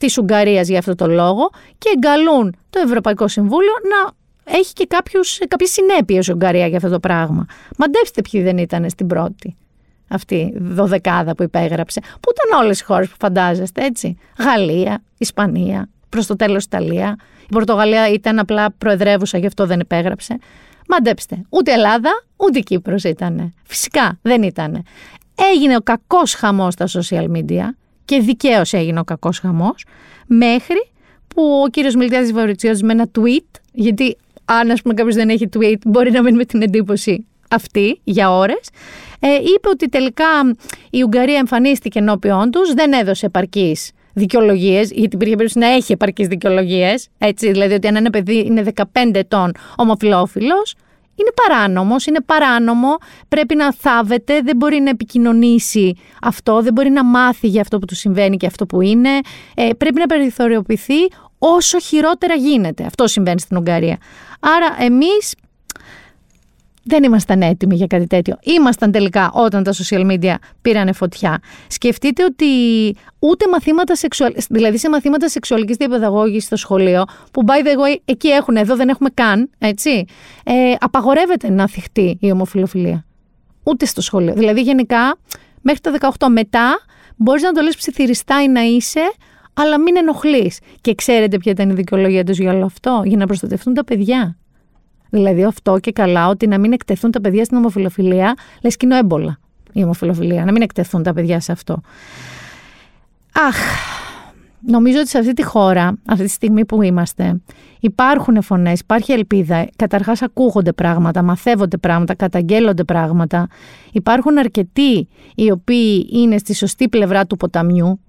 της Ουγγαρίας για αυτό το λόγο και εγκαλούν το Ευρωπαϊκό Συμβούλιο να έχει και κάποιους, κάποιες συνέπειες η Ουγγαρία για αυτό το πράγμα. Μαντέψτε ποιοι δεν ήταν στην πρώτη αυτή δωδεκάδα που υπέγραψε, που ήταν όλες οι χώρες που φαντάζεστε, έτσι. Γαλλία, Ισπανία, προς το τέλος Ιταλία. Η Πορτογαλία ήταν απλά προεδρεύουσα, γι' αυτό δεν υπέγραψε. Μαντέψτε, ούτε Ελλάδα, ούτε Κύπρος ήταν. Φυσικά δεν ήταν. Έγινε ο κακός χαμός στα social media και δικαίως έγινε ο κακός χαμός, μέχρι που ο κύριος Μιλτιάδης Βαουριτσιώτη με ένα tweet, γιατί αν ας πούμε κάποιος δεν έχει tweet, μπορεί να μείνει με την εντύπωση αυτή για ώρες. Ε, είπε ότι τελικά η Ουγγαρία εμφανίστηκε ενώπιον τους, δεν έδωσε επαρκής δικαιολογίες, γιατί υπήρχε περίπτωση να έχει επαρκείς δικαιολογίες. Έτσι, δηλαδή ότι αν ένα παιδί είναι 15 ετών ομοφυλόφιλο, είναι παράνομος, είναι παράνομο, πρέπει να θάβεται, δεν μπορεί να επικοινωνήσει αυτό, δεν μπορεί να μάθει για αυτό που του συμβαίνει και αυτό που είναι. Ε, πρέπει να περιθωριοποιηθεί όσο χειρότερα γίνεται. Αυτό συμβαίνει στην Ουγγαρία. Άρα εμείς δεν ήμασταν έτοιμοι για κάτι τέτοιο. Ήμασταν τελικά όταν τα social media πήρανε φωτιά. Σκεφτείτε ότι ούτε μαθήματα σεξουαλικής, δηλαδή σε μαθήματα σεξουαλικής διαπαιδαγώγησης στο σχολείο, που by the way εκεί έχουν, εδώ δεν έχουμε καν, έτσι, ε, απαγορεύεται να θυχτεί η ομοφιλοφιλία. Ούτε στο σχολείο. Δηλαδή γενικά μέχρι τα 18 μετά μπορείς να το λες ψιθυριστά ή να είσαι, αλλά μην ενοχλείς. Και ξέρετε ποια ήταν η δικαιολογία τους για όλο αυτό, για να προστατευτούν τα παιδιά. Δηλαδή αυτό και καλά ότι να μην εκτεθούν τα παιδιά στην ομοφιλοφιλία, λες κοινό έμπολα η ομοφιλοφιλία, να μην εκτεθούν τα παιδιά σε αυτό. Αχ, νομίζω ότι σε αυτή τη χώρα, αυτή τη στιγμή που είμαστε, υπάρχουν φωνές, υπάρχει ελπίδα. Καταρχάς ακούγονται πράγματα, μαθεύονται πράγματα, καταγγέλλονται πράγματα. Υπάρχουν αρκετοί οι οποίοι είναι στη σωστή πλευρά του ποταμιού,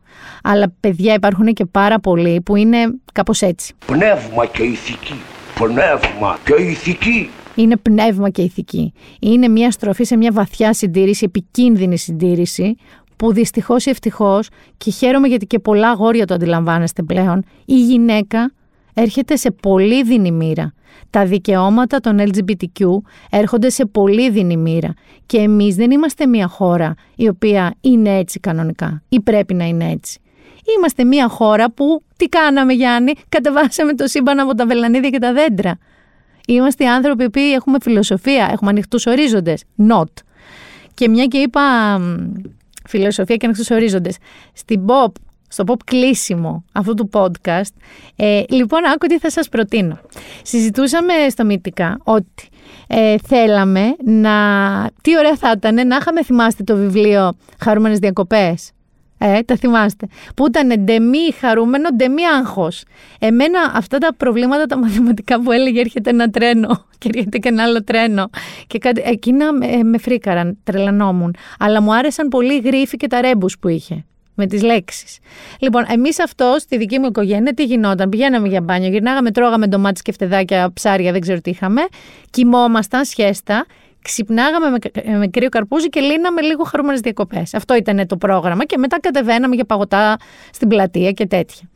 αλλά παιδιά υπάρχουν και πάρα πολλοί που είναι κάπως έτσι. Πνεύμα και ηθική πνεύμα και ηθική. Είναι πνεύμα και ηθική. Είναι μια στροφή σε μια βαθιά συντήρηση, επικίνδυνη συντήρηση, που δυστυχώς ή ευτυχώς, και χαίρομαι γιατί και πολλά αγόρια το αντιλαμβάνεστε πλέον, η γυναίκα έρχεται σε πολύ δίνη μοίρα. Τα δικαιώματα των LGBTQ έρχονται σε πολύ δίνη μοίρα. Και εμείς δεν είμαστε μια χώρα η οποία είναι έτσι κανονικά ή πρέπει να είναι έτσι. Είμαστε μια χώρα που τι κάναμε Γιάννη, κατεβάσαμε το σύμπαν από τα βελανίδια και τα δέντρα. Είμαστε άνθρωποι που έχουμε φιλοσοφία, έχουμε ανοιχτούς ορίζοντες. Not. Και μια και είπα φιλοσοφία και ανοιχτούς ορίζοντες. Στην pop, στο pop κλείσιμο αυτού του podcast, ε, λοιπόν, άκου τι θα σας προτείνω. Συζητούσαμε στο Μυτικά ότι ε, θέλαμε να... Τι ωραία θα ήταν να είχαμε θυμάστε το βιβλίο «Χαρούμενες διακοπές» Ε, τα θυμάστε. Που ήταν ντεμή χαρούμενο, ντεμή άγχος. Εμένα αυτά τα προβλήματα τα μαθηματικά που έλεγε έρχεται ένα τρένο και έρχεται και ένα άλλο τρένο. Και κάτι, εκείνα με, με φρίκαραν, τρελανόμουν. Αλλά μου άρεσαν πολύ οι γρίφοι και τα ρέμπους που είχε. Με τις λέξεις. Λοιπόν, εμείς αυτός στη δική μου οικογένεια τι γινόταν; Πηγαίναμε για μπάνιο, γυρνάγαμε, τρώγαμε ντομάτες και φτεδάκια, ψάρια, δεν ξέρω τι είχαμε. Κοιμόμασταν, σχέστα ξυπνάγαμε με, με κρύο καρπούζι και λύναμε λίγο χαρούμενες διακοπές. Αυτό ήταν το πρόγραμμα και μετά κατεβαίναμε για παγωτά στην πλατεία και τέτοια.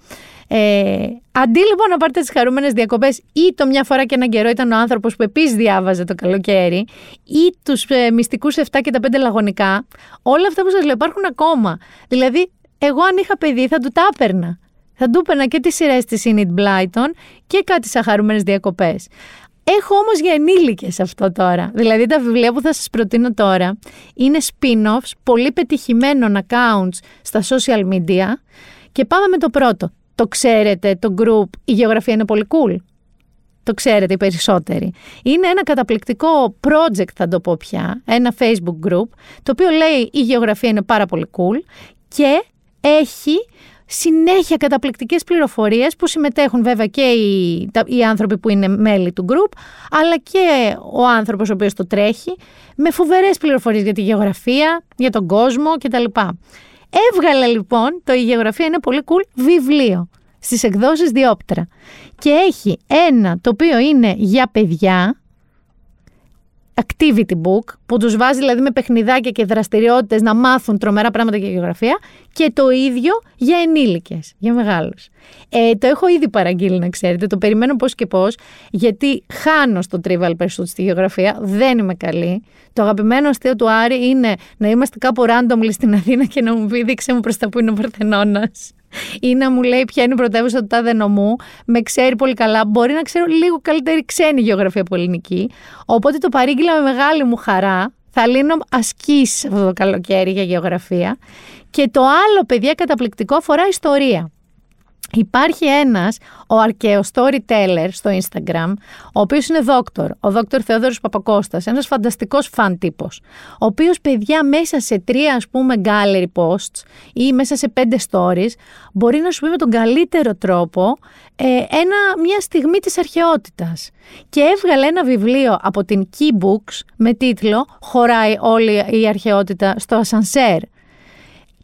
Ε, αντί λοιπόν να πάρετε τις χαρούμενες διακοπές, ή το μια φορά και έναν καιρό ήταν ο άνθρωπος που επίσης διάβαζε το καλοκαίρι, ή τους ε, μυστικούς 7 και τα 5 λαγωνικά, όλα αυτά που σας λέω υπάρχουν ακόμα. Δηλαδή, εγώ αν είχα παιδί θα του τα έπαιρνα. Θα του έπαιρνα και τις σειρές της Enid Blyton και κάτι σαν χαρούμενες διακοπές. Έχω όμως για ενήλικες αυτό τώρα. Δηλαδή τα βιβλία που θα σας προτείνω τώρα είναι spin-offs πολύ πετυχημένων accounts στα social media και πάμε με το πρώτο. Το ξέρετε, το group «Η γεωγραφία είναι πολύ cool». Το ξέρετε οι περισσότεροι. Είναι ένα καταπληκτικό project θα το πω πια, ένα facebook group, το οποίο λέει «Η γεωγραφία είναι πάρα πολύ cool» και έχει συνέχεια καταπληκτικές πληροφορίες που συμμετέχουν βέβαια και οι, οι άνθρωποι που είναι μέλη του group αλλά και ο άνθρωπος ο οποίος το τρέχει με φοβερές πληροφορίες για τη γεωγραφία, για τον κόσμο κτλ. Έβγαλε λοιπόν το «Η γεωγραφία είναι πολύ cool» βιβλίο στις εκδόσεις Διόπτρα και έχει ένα το οποίο είναι για παιδιά activity book που τους βάζει δηλαδή με παιχνιδάκια και δραστηριότητες να μάθουν τρομερά πράγματα για γεωγραφία και το ίδιο για ενήλικες, για μεγάλους. Ε, το έχω ήδη παραγγείλει να ξέρετε, το περιμένω πώς και πώς γιατί χάνω στο Trivial Pursuit στη γεωγραφία, δεν είμαι καλή. Το αγαπημένο αστείο του Άρη είναι να είμαστε κάπου randomly στην Αθήνα και να μου πει δείξε μου προς τα που είναι ο Παρθενώνας ή να μου λέει ποια είναι η πρωτεύουσα του τάδε νομού, με ξέρει πολύ καλά. Μπορεί να ξέρω λίγο καλύτερη ξένη γεωγραφία από ελληνική. Οπότε το παρήγγειλα με μεγάλη μου χαρά. Θα λύνω ασκήσεις αυτό το καλοκαίρι για γεωγραφία. Και το άλλο, παιδιά, καταπληκτικό αφορά ιστορία. Υπάρχει ένας, ο αρχαίο storyteller στο Instagram, ο οποίος είναι δόκτωρ, ο δόκτωρ Θεόδωρος Παπακώστας, ένας φανταστικός φαν τύπος, ο οποίος παιδιά μέσα σε τρία ας πούμε gallery posts ή μέσα σε πέντε stories μπορεί να σου πει με τον καλύτερο τρόπο ε, ένα, μια στιγμή της αρχαιότητας. Και έβγαλε ένα βιβλίο από την Keybooks με τίτλο «Χωράει όλη η αρχαιότητα στο ασανσέρ».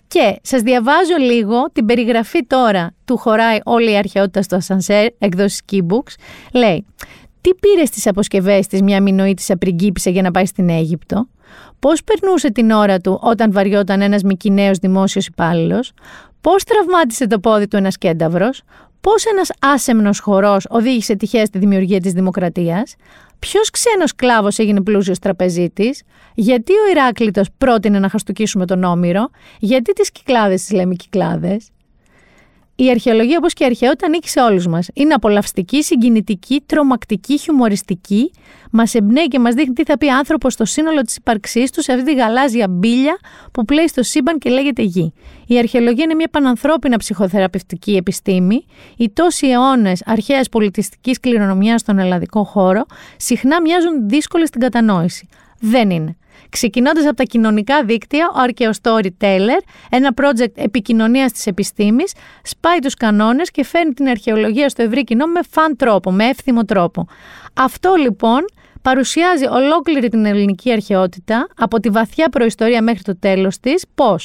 Και σας διαβάζω λίγο την περιγραφή τώρα του χωράει όλη η αρχαιότητα στο ασανσέρ, εκδόσεις Keybooks. Λέει, τι πήρες στις αποσκευές της μια μηνοήτησα πριγκίπισσα για να πάει στην Αίγυπτο, πώς περνούσε την ώρα του όταν βαριόταν ένας μικυναίος δημόσιος υπάλληλος, πώς τραυμάτισε το πόδι του ένας κένταυρος, Πώς ένας άσεμνος χορός οδήγησε τυχαία στη δημιουργία της δημοκρατίας, Ποιος ξένος κλάβος έγινε πλούσιο τραπεζίτης, γιατί ο Ηράκλειτος πρότεινε να χαστοκίσουμε τον Όμηρο, γιατί τις κυκλάδες τις λέμε κυκλάδες; Η αρχαιολογία, όπως και η αρχαιότητα, ανήκει σε όλους μας. Είναι απολαυστική, συγκινητική, τρομακτική, χιουμοριστική. Μας εμπνέει και μας δείχνει τι θα πει άνθρωπος στο σύνολο της ύπαρξής τους σε αυτή τη γαλάζια μπύλια που πλέει στο σύμπαν και λέγεται γη. Η αρχαιολογία είναι μια πανανθρώπινα ψυχοθεραπευτική επιστήμη. Οι τόσοι αιώνες αρχαίας πολιτιστικής κληρονομιάς στον ελλαδικό χώρο συχνά μοιάζουν δύσκολες στην κατανόηση. Δεν είναι. Ξεκινώντας από τα κοινωνικά δίκτυα, ο Archeo Storyteller, ένα project επικοινωνίας της επιστήμης, σπάει τους κανόνες και φέρνει την αρχαιολογία στο ευρύ κοινό με φαν τρόπο, με εύθυμο τρόπο. Αυτό λοιπόν παρουσιάζει ολόκληρη την ελληνική αρχαιότητα, από τη βαθιά προϊστορία μέχρι το τέλος της, πώ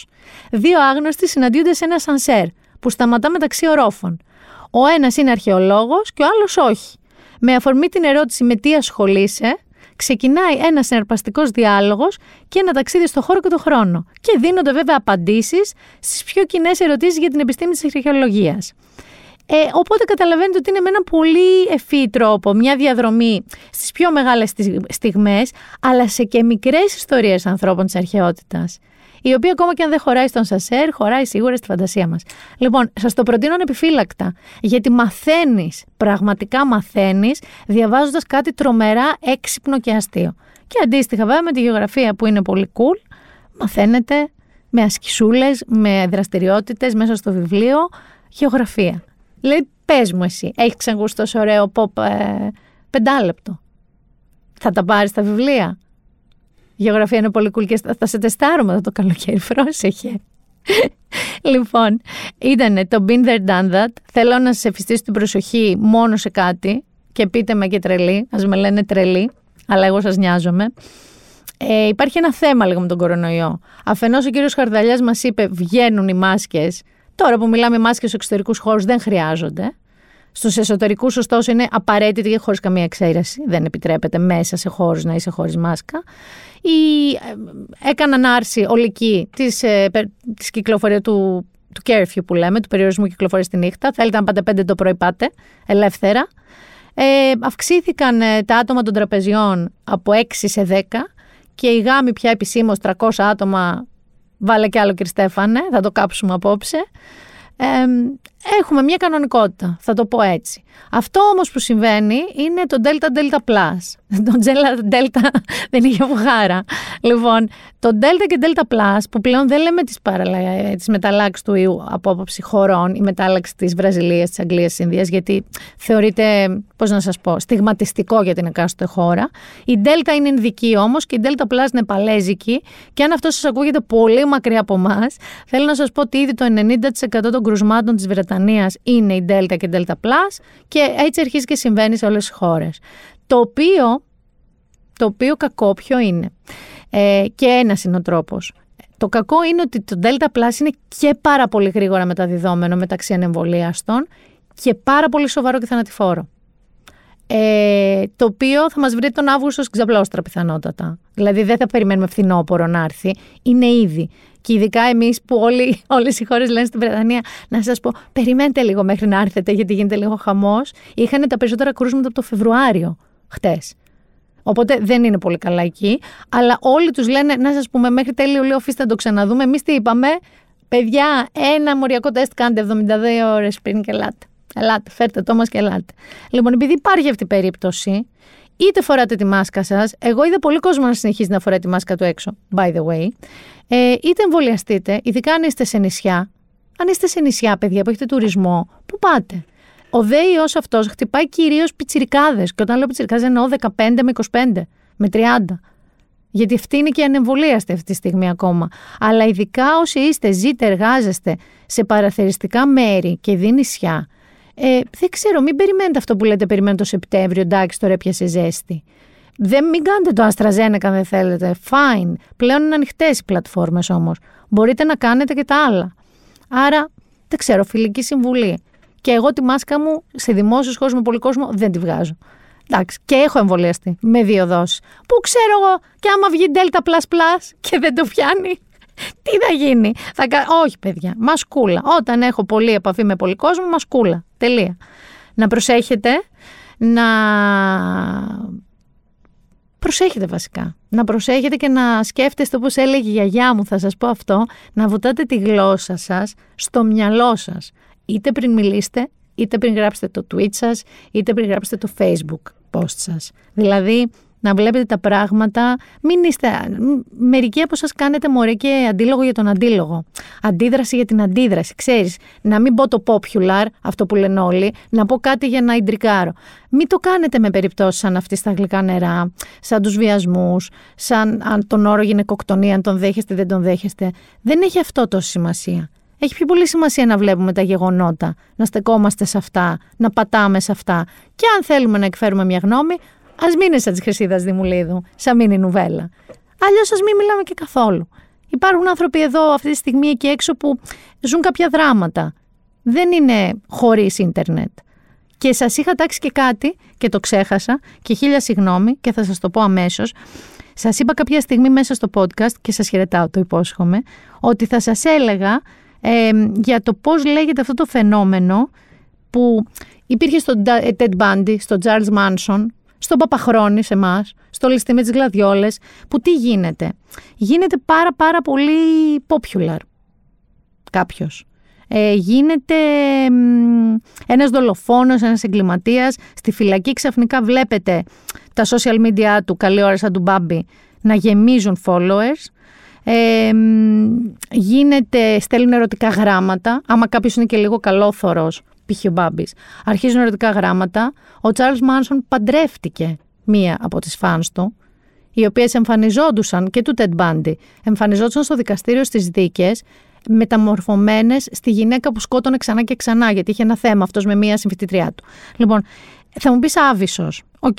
δύο άγνωστοι συναντιούνται σε ένα σανσέρ που σταματά μεταξύ ορόφων. Ο ένας είναι αρχαιολόγος και ο άλλος όχι. Με αφορμή την ερώτηση με τι ασχολείσαι, ξεκινάει ένας συναρπαστικός διάλογος και ένα ταξίδι στο χώρο και το χρόνο. Και δίνονται βέβαια απαντήσεις στις πιο κοινές ερωτήσεις για την επιστήμη της αρχαιολογίας. Ε, οπότε καταλαβαίνετε ότι είναι με ένα πολύ ευφύ τρόπο μια διαδρομή στις πιο μεγάλες στιγμές, αλλά σε και μικρές ιστορίες ανθρώπων της αρχαιότητας η οποία ακόμα και αν δεν χωράει στον Σασέρ, χωράει σίγουρα στη φαντασία μας. Λοιπόν, σας το προτείνω ανεπιφύλακτα, γιατί μαθαίνεις, πραγματικά μαθαίνεις, διαβάζοντας κάτι τρομερά έξυπνο και αστείο. Και αντίστοιχα, βέβαια, με τη γεωγραφία που είναι πολύ cool, μαθαίνετε με ασκησούλες, με δραστηριότητες μέσα στο βιβλίο, γεωγραφία. Λέει, πες μου εσύ, έχεις ξανακούσει τόσο ωραίο pop ε, πεντάλεπτο. Θα τα πάρεις τα βιβλία; Γεωγραφία είναι πολύ cool και θα σε τεστάρουμε εδώ το καλοκαίρι. Πρόσεχε. λοιπόν, ήταν το Been There Done That. Θέλω να σας εφιστήσω την προσοχή μόνο σε κάτι και πείτε με και τρελή. Α με λένε τρελή, αλλά εγώ σας νοιάζομαι. Ε, υπάρχει ένα θέμα λίγο με τον κορονοϊό. Αφενός ο κύριος Χαρδαλιάς μας είπε: Βγαίνουν οι μάσκες. Τώρα που μιλάμε, οι μάσκες στους εξωτερικούς χώρους δεν χρειάζονται. Στους εσωτερικούς, ωστόσο, είναι απαραίτητη και χωρίς καμία εξαίρεση. Δεν επιτρέπεται μέσα σε χώρους να είσαι χωρίς μάσκα ή ε, έκαναν άρση ολική της, ε, της κυκλοφορία του, του curfew που λέμε, του περιορισμού κυκλοφορίας στη νύχτα. Θέλετε να πάτε πέντε το πρωί πάτε, ελεύθερα. Ε, αυξήθηκαν ε, τα άτομα των τραπεζιών από 6 σε 10 και η γάμη πια επισήμως 300 άτομα, βάλε κι άλλο κύριε Στέφανε, θα το κάψουμε απόψε έχουμε μια κανονικότητα, θα το πω έτσι. Αυτό όμως που συμβαίνει είναι το Delta Delta Plus. Το Delta Delta δεν είχε βουγάρα. Λοιπόν, το Delta και Delta Plus που πλέον δεν λέμε τις, παραλα... τις μεταλλάξεις του ιού από άποψη χωρών, η μετάλλαξη της Βραζιλίας, της Αγγλίας, της Ινδίας, γιατί θεωρείται, πώς να σας πω, στιγματιστικό για την εκάστοτε χώρα. Η Delta είναι ειδική όμως και η Delta Plus είναι παλέζικη και αν αυτό σας ακούγεται πολύ μακριά από εμάς, θέλω να σας πω ότι ήδη το 90% των κρουσμάτων της Βρετανίας είναι η Delta και Delta Plus και έτσι αρχίζει και συμβαίνει σε όλες τις χώρες. Το οποίο, το οποίο κακό ποιο είναι; Ε, και ένας είναι ο τρόπος. Το κακό είναι ότι το Delta Plus είναι και πάρα πολύ γρήγορα μεταδιδόμενο μεταξύ ανεμβολίαστων και πάρα πολύ σοβαρό και θανατηφόρο. Ε, το οποίο θα μας βρει τον Αύγουστο στην ξαπλώστρα πιθανότατα. Δηλαδή δεν θα περιμένουμε φθινόπωρο να έρθει. Είναι ήδη. Και ειδικά εμείς που όλοι, όλες οι χώρες λένε στην Βρετανία, να σας πω, περιμένετε λίγο μέχρι να έρθετε, γιατί γίνεται λίγο χαμός. Είχαν τα περισσότερα κρούσματα από το Φεβρουάριο χτες. Οπότε δεν είναι πολύ καλά εκεί. Αλλά όλοι τους λένε, να σας πούμε, μέχρι τέλειο Ιουλίου αφήστε να το ξαναδούμε. Εμείς τι είπαμε, παιδιά, ένα μοριακό τεστ κάντε 72 ώρες πριν και ελάτε. Ελάτε, φέρτε το μας και ελάτε. Λοιπόν, επειδή υπάρχει αυτή η περίπτωση, είτε φοράτε τη μάσκα σας. Εγώ είδα πολύ κόσμο να συνεχίζει να φοράει τη μάσκα του έξω, by the way. Ε, είτε εμβολιαστείτε, ειδικά αν είστε σε νησιά. Αν είστε σε νησιά, παιδιά, που έχετε τουρισμό, πού πάτε. Ο ΔΕΙΟ αυτός χτυπάει κυρίως πιτσιρικάδες. Και όταν λέω πιτσιρικάδες εννοώ 15 με 25, με 30. Γιατί αυτή είναι και ανεμβολίαστε αυτή τη στιγμή ακόμα. Αλλά ειδικά όσοι είστε, ζείτε, εργάζεστε σε παραθεριστικά μέρη και δι νησιά, ε, δεν ξέρω, μην περιμένετε αυτό που λέτε, περιμένετε το Σεπτέμβριο, εντάξει, τώρα έπιασε ζέστη. Δεν μην κάνετε το AstraZeneca αν δεν θέλετε. Fine. Πλέον είναι ανοιχτές οι πλατφόρμες όμως. Μπορείτε να κάνετε και τα άλλα. Άρα, δεν ξέρω, φιλική συμβουλή. Και εγώ τη μάσκα μου σε δημόσιου χώρου με πολύ κόσμο δεν τη βγάζω. Εντάξει, και έχω εμβολιαστεί με δύο δόσεις. Που ξέρω εγώ, και άμα βγει Delta και δεν το πιάνει, Τι θα γίνει. Θα... κα- Όχι, παιδιά. Μασκούλα. Όταν έχω πολλή επαφή με πολύ κόσμο, μασκούλα. Τελεία. Να προσέχετε. Να προσέχετε βασικά. Να προσέχετε και να σκέφτεστε όπως έλεγε η γιαγιά μου, θα σας πω αυτό, να βουτάτε τη γλώσσα σας στο μυαλό σας. Είτε πριν μιλήσετε, είτε πριν γράψετε το tweet σας, είτε πριν γράψετε το facebook post σας. Δηλαδή, να βλέπετε τα πράγματα, μην είστε, μ, μερικοί από σας κάνετε μωρέ και αντίλογο για τον αντίλογο. Αντίδραση για την αντίδραση, ξέρεις, να μην πω το popular, αυτό που λένε όλοι, να πω κάτι για να ιντρικάρω. Μην το κάνετε με περιπτώσεις σαν αυτή στα γλυκά νερά, σαν τους βιασμούς, σαν αν τον όρο γυναικοκτονία, αν τον δέχεστε ή δεν τον δέχεστε. Δεν έχει αυτό τόση σημασία. Έχει πιο πολύ σημασία να βλέπουμε τα γεγονότα, να στεκόμαστε σε αυτά, να πατάμε σε αυτά. Και αν θέλουμε να εκφέρουμε μια γνώμη, ας μην είναι σαν της Χρυσίδας Δημουλίδου, σαν μήνυ νουβέλα. Αλλιώς ας μην μιλάμε και καθόλου. Υπάρχουν άνθρωποι εδώ αυτή τη στιγμή εκεί έξω που ζουν κάποια δράματα. Δεν είναι χωρίς ίντερνετ. Και σας είχα τάξει και κάτι και το ξέχασα και χίλια συγγνώμη και θα σας το πω αμέσως. Σας είπα κάποια στιγμή μέσα στο podcast και σας χαιρετάω, το υπόσχομαι, ότι θα σας έλεγα ε, για το πώς λέγεται αυτό το φαινόμενο που υπήρχε στο Ντα- Ted Bundy, στο Charles Manson, στον Παπαχρόνης σε εμάς, στο ληστή με τις γλαδιόλες, που τι γίνεται. Γίνεται πάρα πάρα πολύ popular κάποιος. Ε, γίνεται μ, ένας δολοφόνος, ένας εγκληματίας, στη φυλακή ξαφνικά βλέπετε τα social media του, καλή ώρα σαν του Μπάμπη, να γεμίζουν followers, ε, μ, γίνεται, στέλνουν ερωτικά γράμματα. Άμα κάποιος είναι και λίγο καλόθωρος, π.χ. ο Μπάμπης, αρχίζουν ερωτικά γράμματα. Ο Τσάρλς Μάνσον παντρεύτηκε μία από τις φάνς του, οι οποίες εμφανιζόντουσαν και του Ted Bundy, εμφανιζόντουσαν στο δικαστήριο στις δίκες, μεταμορφωμένες στη γυναίκα που σκότωνε ξανά και ξανά, γιατί είχε ένα θέμα αυτός με μία συμφιτητριά του. Λοιπόν, θα μου πεις άβυσσος. Οκ.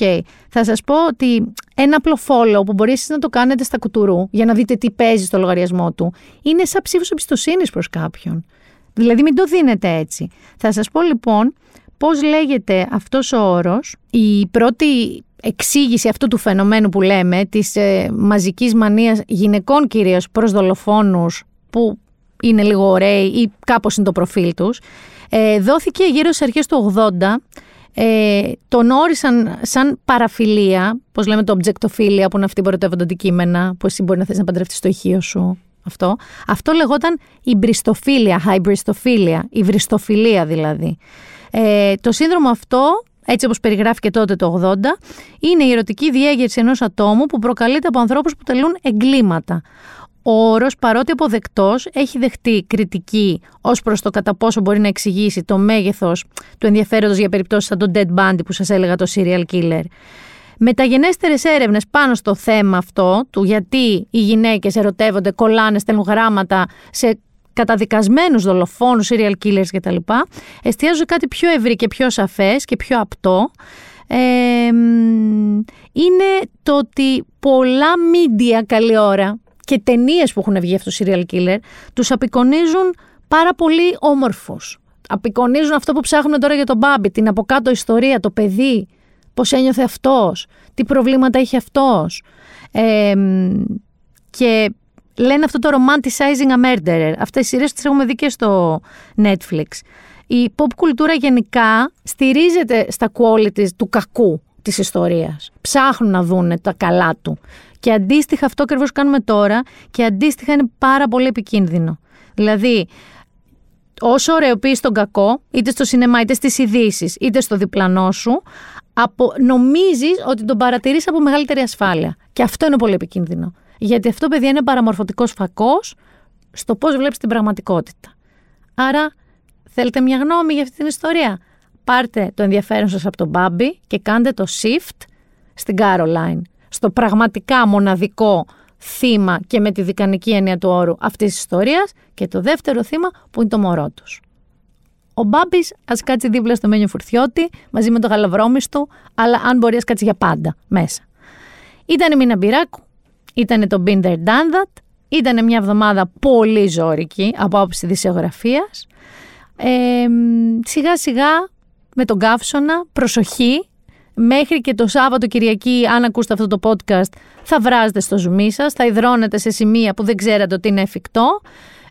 Θα σας πω ότι ένα απλό follow που μπορείς εσείς να το κάνετε στα κουτουρού για να δείτε τι παίζει στο λογαριασμό του είναι σαν ψήφος εμπιστοσύνης προς κάποιον. Δηλαδή μην το δίνετε έτσι. Θα σας πω λοιπόν πώς λέγεται αυτός ο όρος. Η πρώτη εξήγηση αυτού του φαινομένου που λέμε, της ε, μαζικής μανίας γυναικών κυρίως προς δολοφόνους που είναι λίγο ωραίοι ή κάπως είναι το προφίλ τους, ε, δόθηκε γύρω στις αρχές του 80 ε, τον όρισαν σαν παραφιλία, πώς λέμε το objectophilia, που είναι αυτή που ερωτεύονται αντικείμενα, που εσύ μπορεί να θες να παντρευτείς το ηχείο σου. Αυτό. αυτό λεγόταν η μπριστοφίλια, hybristophilia, η βριστοφιλία δηλαδή. Ε, το σύνδρομο αυτό, έτσι όπως περιγράφηκε τότε το 80, είναι η ερωτική διέγερση ενός ατόμου που προκαλείται από ανθρώπους που τελούν εγκλήματα. Ο όρος, παρότι αποδεκτός, έχει δεχτεί κριτική ως προς το κατά πόσο μπορεί να εξηγήσει το μέγεθος του ενδιαφέροντος για περιπτώσεις σαν τον Dead Bundy που σας έλεγα το serial killer. Μεταγενέστερες έρευνες πάνω στο θέμα αυτό, του γιατί οι γυναίκες ερωτεύονται, κολλάνε, στέλνουν γράμματα σε καταδικασμένους δολοφόνους, serial killers κτλ. Εστιάζουν σε κάτι πιο ευρύ και πιο σαφές και πιο απτό. Ε, μ, είναι το ότι πολλά media καλή ώρα και ταινίες που έχουν βγει αυτό το serial killer τους απεικονίζουν πάρα πολύ όμορφους. Απεικονίζουν αυτό που ψάχνουν τώρα για τον Μπάμπη, την από κάτω ιστορία, το παιδί, πώς ένιωθε αυτός, τι προβλήματα είχε αυτός. Ε, μ, και λένε αυτό το romanticizing a murderer. Αυτές οι σειρές τις έχουμε δει και στο Netflix. Η pop κουλτούρα γενικά στηρίζεται στα qualities του κακού της ιστορίας. Ψάχνουν να δούνε τα καλά του. Και αντίστοιχα αυτό ακριβώς κάνουμε τώρα και αντίστοιχα είναι πάρα πολύ επικίνδυνο. Δηλαδή, όσο ωραιοποιείς τον κακό, είτε στο σινεμά, είτε στις ειδήσεις, είτε στο διπλανό σου, απο, νομίζεις ότι τον παρατηρείς από μεγαλύτερη ασφάλεια. Και αυτό είναι πολύ επικίνδυνο. Γιατί αυτό, παιδιά, είναι παραμορφωτικός φακός στο πώς βλέπεις την πραγματικότητα. Άρα, θέλετε μια γνώμη για αυτή την ιστορία; Πάρτε το ενδιαφέρον σας από τον Μπάμπη και κάντε το shift στην Caroline. Στο πραγματικά μοναδικό θύμα και με τη δικανική έννοια του όρου αυτής της ιστορίας και το δεύτερο θύμα που είναι το μωρό τους. Ο Μπάμπης ας κάτσει δίπλα στο Μένιο Φουρτιώτη μαζί με το γαλαβρόμις του, αλλά αν μπορεί ας κάτσει για πάντα μέσα. Ήταν η Μίνα Μπυράκου, ήταν το Binder Done That, ήταν μια εβδομάδα πολύ ζώρικη από άποψη δισεογραφίας. Ε, σιγά σιγά με τον καύσωνα, προσοχή, μέχρι και το Σάββατο Κυριακή, αν ακούσετε αυτό το podcast, θα βράζετε στο ζουμί σας, θα υδρώνετε σε σημεία που δεν ξέρατε ότι είναι εφικτό.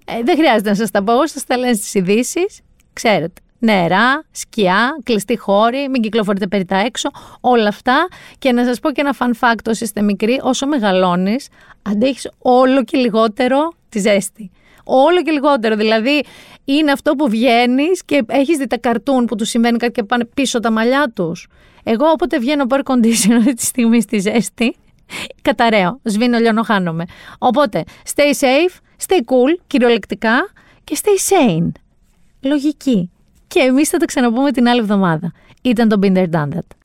Ε, δεν χρειάζεται να σας τα πω, σας τα λένε στις ειδήσει. Ξέρετε. Νερά, σκιά, κλειστή χώρη, μην κυκλοφορείτε περί τα έξω, όλα αυτά. Και να σας πω και ένα fun fact, όσοι είστε μικροί, όσο μεγαλώνεις, αντέχεις όλο και λιγότερο τη ζέστη. Όλο και λιγότερο. Δηλαδή, είναι αυτό που βγαίνεις και έχεις δει τα καρτούν που τους συμβαίνει κάτι και πάνε πίσω τα μαλλιά τους. Εγώ, όποτε βγαίνω από air conditioner αυτή τη στιγμή στη ζέστη, καταραίω. Σβήνω, λιώνω, χάνομαι. Οπότε, stay safe, stay cool, κυριολεκτικά και stay sane. Λογική. Και εμείς θα τα ξαναπούμε την άλλη εβδομάδα. Ήταν το Binder Done That.